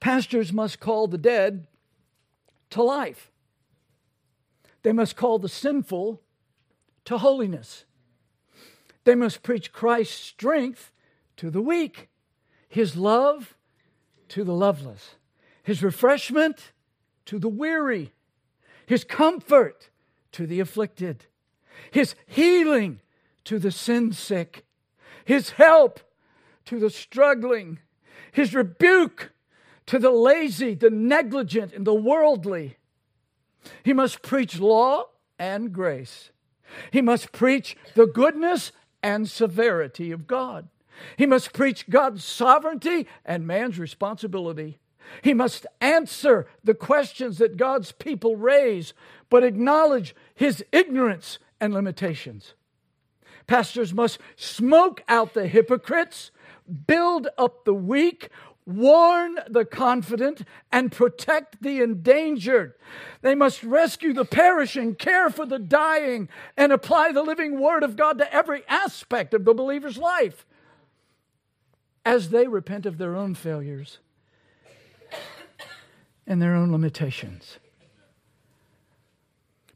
pastors must call the dead to life. They must call the sinful to holiness. They must preach Christ's strength to the weak, his love to the loveless, his refreshment to the weary, his comfort to the afflicted, his healing to the sin sick, his help to the struggling, his rebuke to the lazy, the negligent, and the worldly. He must preach law and grace. He must preach the goodness and severity of God. He must preach God's sovereignty and man's responsibility. He must answer the questions that God's people raise, but acknowledge his ignorance and limitations. Pastors must smoke out the hypocrites, build up the weak, warn the confident, and protect the endangered. They must rescue the perishing, care for the dying, and apply the living word of God to every aspect of the believer's life as they repent of their own failures and their own limitations.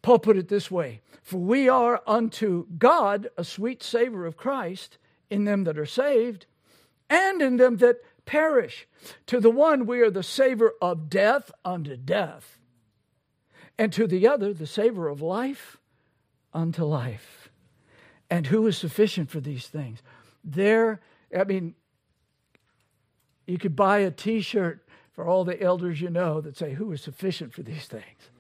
Paul put it this way For we are unto God a sweet savor of Christ in them that are saved and in them that perish. To the one, we are the savor of death unto death, and to the other, the savor of life unto life. And who is sufficient for these things? There, I mean, you could buy a t shirt for all the elders you know that say, Who is sufficient for these things?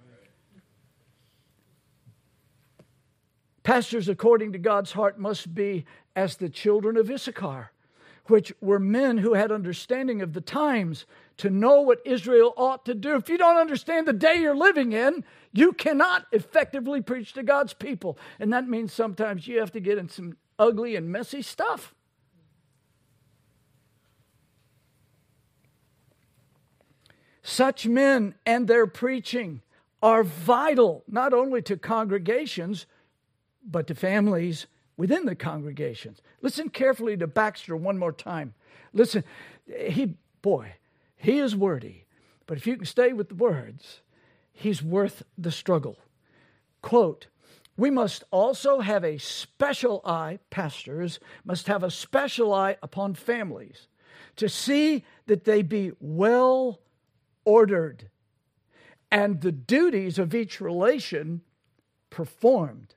Pastors, according to God's heart, must be as the children of Issachar which were men who had understanding of the times to know what Israel ought to do. If you don't understand the day you're living in, you cannot effectively preach to God's people. And that means sometimes you have to get in some ugly and messy stuff. Such men and their preaching are vital not only to congregations, but to families within the congregations. Listen carefully to Baxter one more time. Listen, he, boy, he is wordy, but if you can stay with the words, he's worth the struggle. Quote, we must also have a special eye, pastors must have a special eye upon families to see that they be well ordered and the duties of each relation performed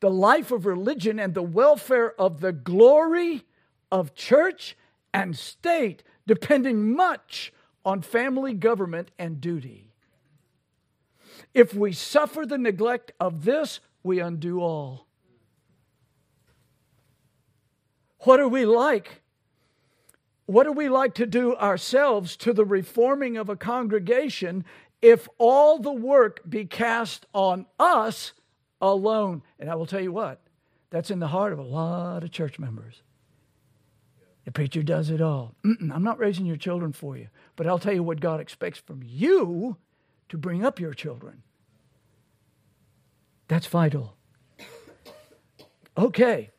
the life of religion and the welfare of the glory of church and state, depending much on family government and duty. If we suffer the neglect of this, we undo all. What are we like? What are we like to do ourselves to the reforming of a congregation if all the work be cast on us alone. And I will tell you what, that's in the heart of a lot of church members. The preacher does it all. Mm-mm, I'm not raising your children for you, but I'll tell you what God expects from you to bring up your children. That's vital. Okay.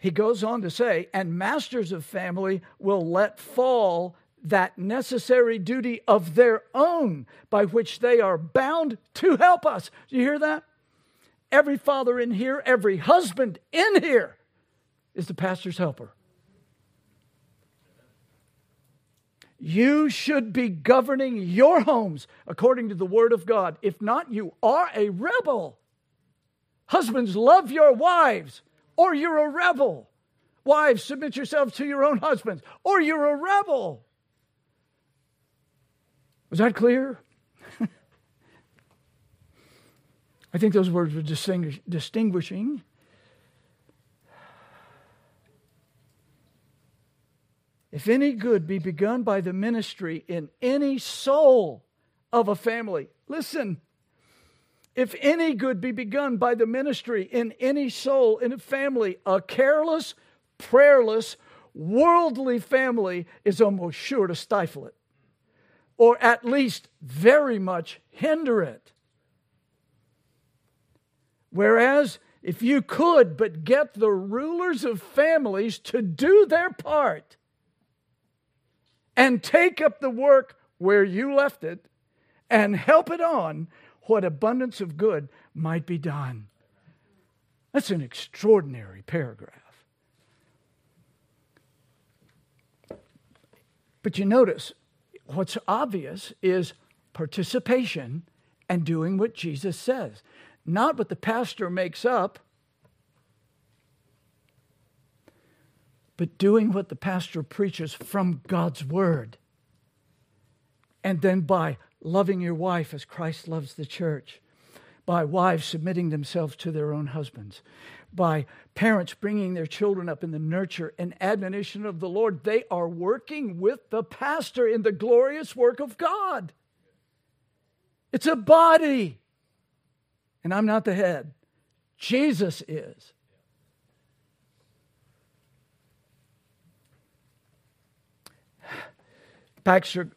He goes on to say, and masters of family will let fall that necessary duty of their own by which they are bound to help us. Do you hear that? Every father in here, every husband in here is the pastor's helper. You should be governing your homes according to the word of God. If not, you are a rebel. Husbands, love your wives, or you're a rebel. Wives, submit yourselves to your own husbands, or you're a rebel. Was that clear? I think those words were distinguish- distinguishing. If any good be begun by the ministry in any soul of a family, listen. If any good be begun by the ministry in any soul in a family, a careless, prayerless, worldly family is almost sure to stifle it, or at least very much hinder it. Whereas, if you could but get the rulers of families to do their part, and take up the work where you left it and help it on, what abundance of good might be done. That's an extraordinary paragraph. But you notice what's obvious is participation and doing what Jesus says, not what the pastor makes up, but doing what the pastor preaches from God's word. And then by loving your wife as Christ loves the church, by wives submitting themselves to their own husbands, by parents bringing their children up in the nurture and admonition of the Lord, they are working with the pastor in the glorious work of God. It's a body. And I'm not the head, Jesus is. Baxter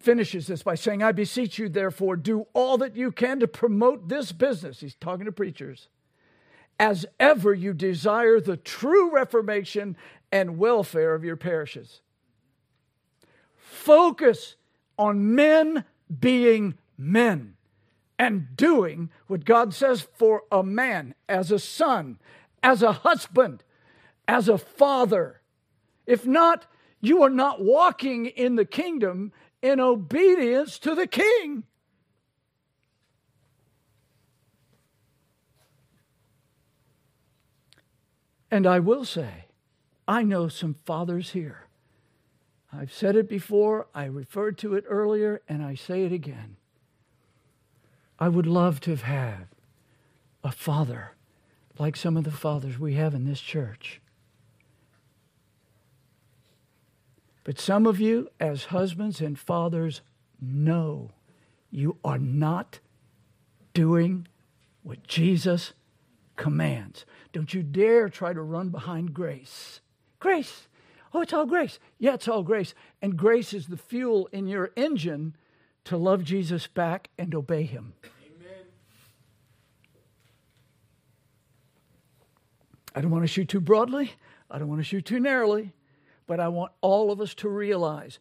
finishes this by saying, I beseech you, therefore, do all that you can to promote this business. He's talking to preachers. As ever you desire the true reformation and welfare of your parishes. Focus on men being men and doing what God says for a man as a son, as a husband, as a father. If not, you are not walking in the kingdom in obedience to the king. And I will say, I know some fathers here. I've said it before, I referred to it earlier, and I say it again. I would love to have had a father like some of the fathers we have in this church But some of you, as husbands and fathers, know you are not doing what Jesus commands. Don't you dare try to run behind grace. Grace. Oh, it's all grace. Yeah, it's all grace. And grace is the fuel in your engine to love Jesus back and obey him. Amen. I don't want to shoot too broadly. I don't want to shoot too narrowly. But I want all of us to realize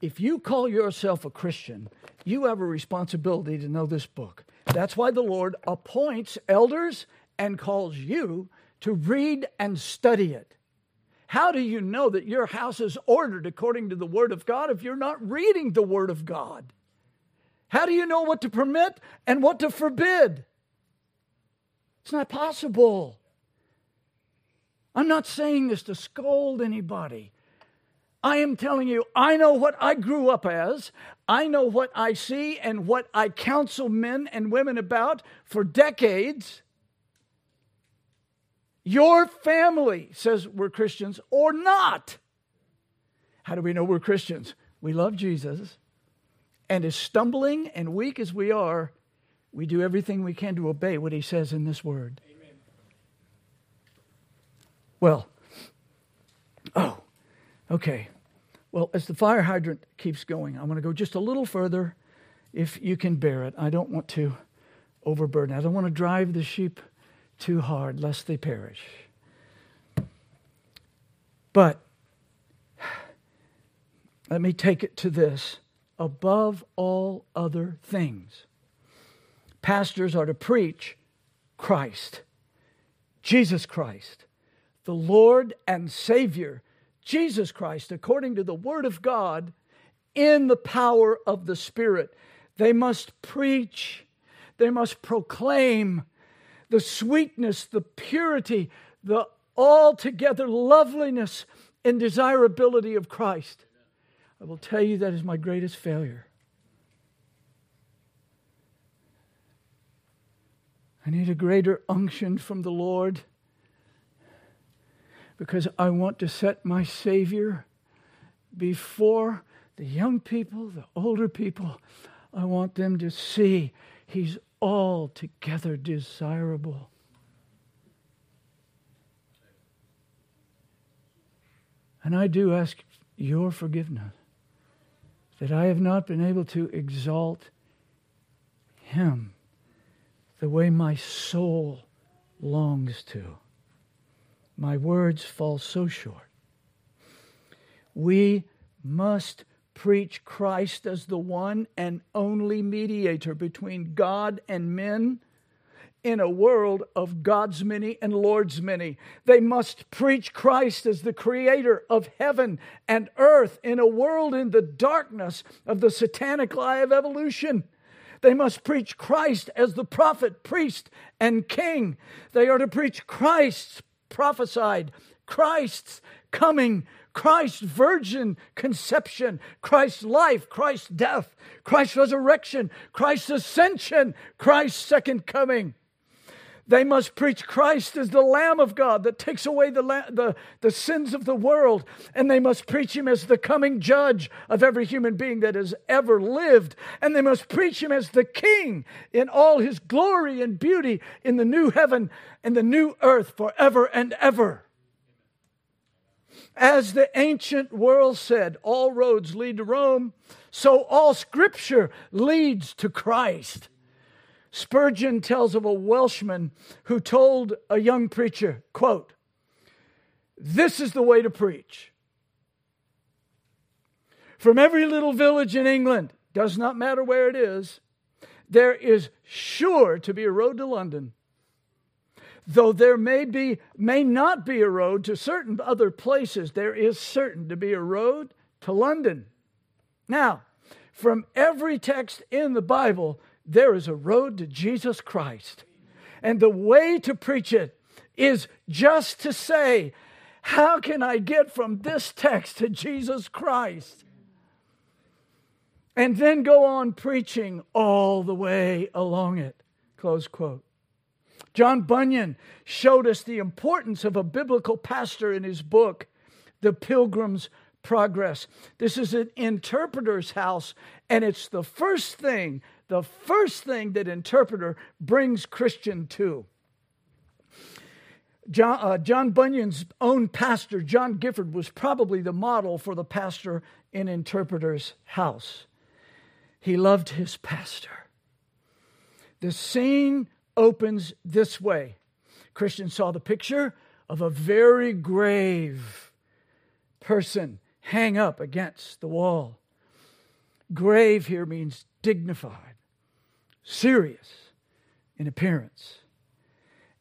if you call yourself a Christian, you have a responsibility to know this book. That's why the Lord appoints elders and calls you to read and study it. How do you know that your house is ordered according to the Word of God if you're not reading the Word of God? How do you know what to permit and what to forbid? It's not possible. I'm not saying this to scold anybody. I am telling you, I know what I grew up as. I know what I see and what I counsel men and women about for decades. Your family says we're Christians or not. How do we know we're Christians? We love Jesus. And as stumbling and weak as we are, we do everything we can to obey what he says in this word. Amen. Well, oh, okay. Well, as the fire hydrant keeps going, I'm going to go just a little further if you can bear it. I don't want to overburden. I don't want to drive the sheep too hard lest they perish. But let me take it to this above all other things, pastors are to preach Christ, Jesus Christ, the Lord and Savior, Jesus Christ, according to the Word of God, in the power of the Spirit. They must preach, they must proclaim the sweetness, the purity, the altogether loveliness and desirability of Christ. I will tell you that is my greatest failure. I need a greater unction from the Lord because I want to set my Savior before the young people, the older people. I want them to see He's altogether desirable. And I do ask your forgiveness that I have not been able to exalt Him the way my soul longs to. My words fall so short. We must preach Christ as the one and only mediator between God and men in a world of God's many and Lord's many. They must preach Christ as the creator of heaven and earth in a world in the darkness of the satanic lie of evolution. They must preach Christ as the prophet, priest, and king. They are to preach Christ's prophesied, Christ's coming, Christ's virgin conception, Christ's life, Christ's death, Christ's resurrection, Christ's ascension, Christ's second coming. They must preach Christ as the Lamb of God that takes away the, the, the sins of the world. And they must preach Him as the coming judge of every human being that has ever lived. And they must preach Him as the King in all His glory and beauty in the new heaven and the new earth forever and ever. As the ancient world said, all roads lead to Rome, so all scripture leads to Christ. Spurgeon tells of a Welshman who told a young preacher, quote, This is the way to preach. From every little village in England, does not matter where it is, there is sure to be a road to London. Though there may be may not be a road to certain other places, there is certain to be a road to London. Now, from every text in the Bible, there is a road to Jesus Christ. And the way to preach it is just to say, How can I get from this text to Jesus Christ? And then go on preaching all the way along it. Close quote. John Bunyan showed us the importance of a biblical pastor in his book, The Pilgrim's Progress. This is an interpreter's house, and it's the first thing the first thing that interpreter brings Christian to. John, uh, John, Bunyan's own pastor, John Gifford, was probably the model for the pastor in Interpreter's house. He loved his pastor. The scene opens this way Christian saw the picture of a very grave person hang up against the wall. Grave here means dignified serious in appearance.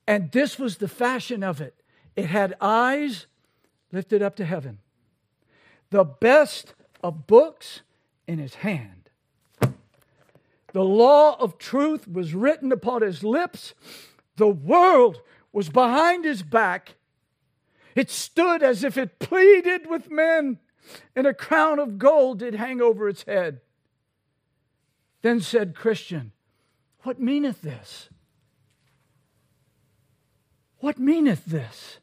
And this was the fashion of it it had eyes lifted up to heaven, the best of books in his hand. The law of truth was written upon his lips. The world was behind his back. It stood as if it pleaded with men, and a crown of gold did hang over its head. Then said Christian, what meaneth this? What meaneth this?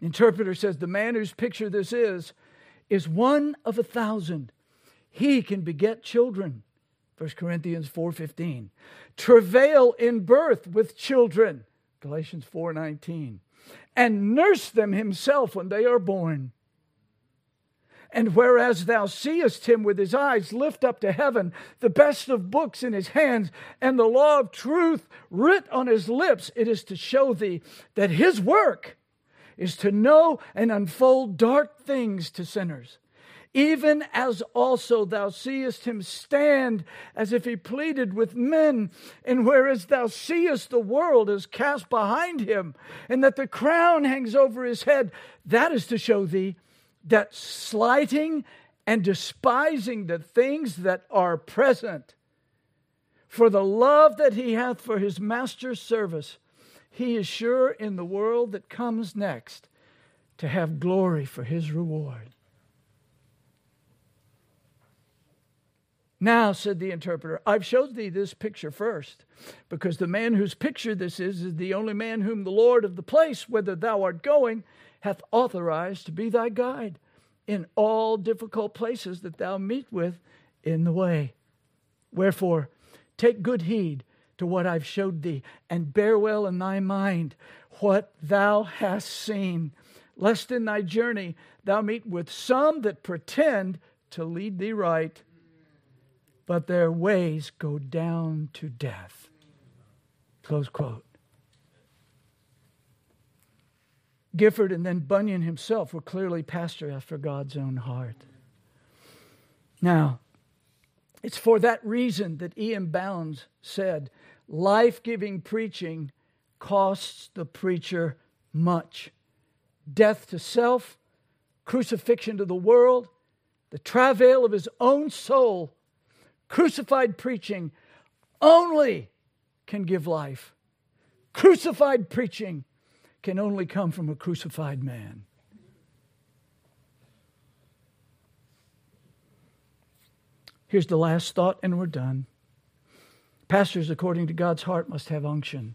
The interpreter says the man whose picture this is is one of a thousand. He can beget children. 1 Corinthians 4:15. Travail in birth with children. Galatians 4:19. And nurse them himself when they are born. And whereas thou seest him with his eyes lift up to heaven, the best of books in his hands, and the law of truth writ on his lips, it is to show thee that his work is to know and unfold dark things to sinners. Even as also thou seest him stand as if he pleaded with men, and whereas thou seest the world as cast behind him, and that the crown hangs over his head, that is to show thee that slighting and despising the things that are present, for the love that he hath for his master's service, he is sure in the world that comes next to have glory for his reward. Now, said the interpreter, I've showed thee this picture first, because the man whose picture this is is the only man whom the Lord of the place, whither thou art going, hath authorized to be thy guide in all difficult places that thou meet with in the way. Wherefore, take good heed to what I've showed thee, and bear well in thy mind what thou hast seen, lest in thy journey thou meet with some that pretend to lead thee right but their ways go down to death. Close quote. Gifford and then Bunyan himself were clearly pastor after God's own heart. Now, it's for that reason that E.M. Bounds said, life giving preaching costs the preacher much. Death to self, crucifixion to the world, the travail of his own soul Crucified preaching only can give life. Crucified preaching can only come from a crucified man. Here's the last thought, and we're done. Pastors, according to God's heart, must have unction.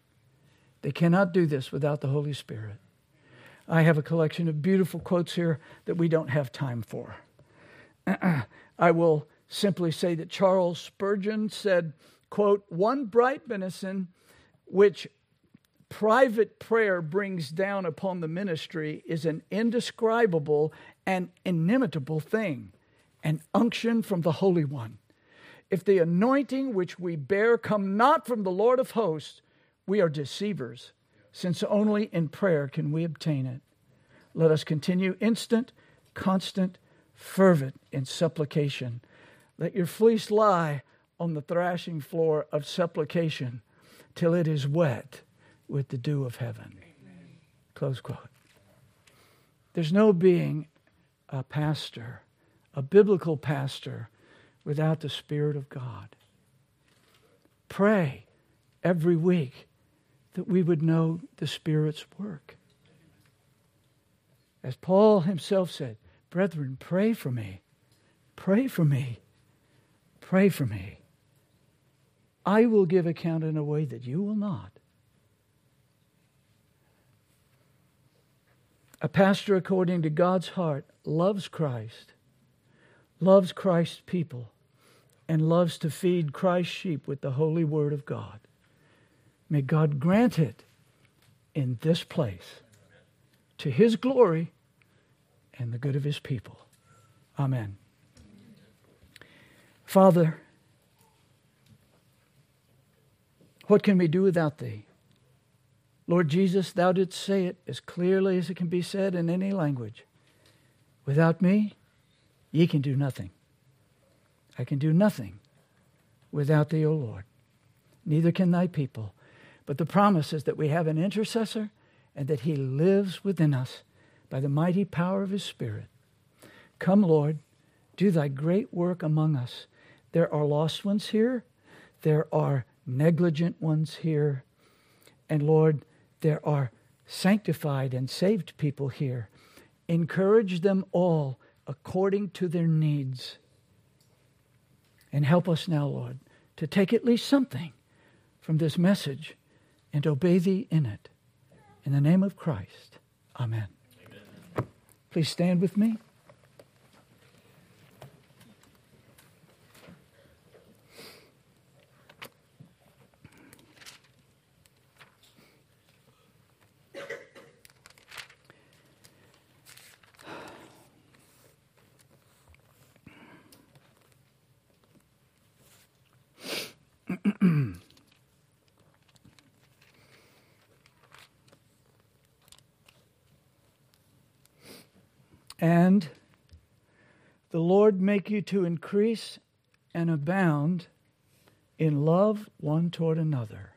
They cannot do this without the Holy Spirit. I have a collection of beautiful quotes here that we don't have time for. I will simply say that Charles Spurgeon said, quote, one bright benison which private prayer brings down upon the ministry is an indescribable and inimitable thing, an unction from the Holy One. If the anointing which we bear come not from the Lord of hosts, we are deceivers, since only in prayer can we obtain it. Let us continue instant, constant, fervent in supplication let your fleece lie on the thrashing floor of supplication till it is wet with the dew of heaven. Amen. Close quote. There's no being a pastor, a biblical pastor, without the Spirit of God. Pray every week that we would know the Spirit's work. As Paul himself said, Brethren, pray for me. Pray for me Pray for me. I will give account in a way that you will not. A pastor, according to God's heart, loves Christ, loves Christ's people, and loves to feed Christ's sheep with the holy word of God. May God grant it in this place to his glory and the good of his people. Amen. Father, what can we do without thee? Lord Jesus, thou didst say it as clearly as it can be said in any language. Without me, ye can do nothing. I can do nothing without thee, O Lord. Neither can thy people. But the promise is that we have an intercessor and that he lives within us by the mighty power of his Spirit. Come, Lord, do thy great work among us there are lost ones here. There are negligent ones here. And Lord, there are sanctified and saved people here. Encourage them all according to their needs. And help us now, Lord, to take at least something from this message and obey Thee in it. In the name of Christ, Amen. Amen. Please stand with me. The Lord make you to increase and abound in love one toward another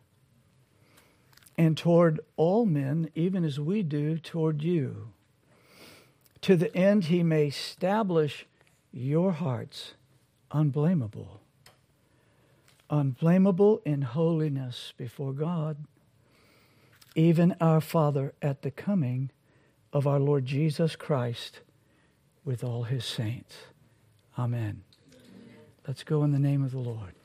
and toward all men, even as we do toward you, to the end he may establish your hearts unblameable, unblameable in holiness before God, even our Father at the coming of our Lord Jesus Christ with all his saints. Amen. Let's go in the name of the Lord.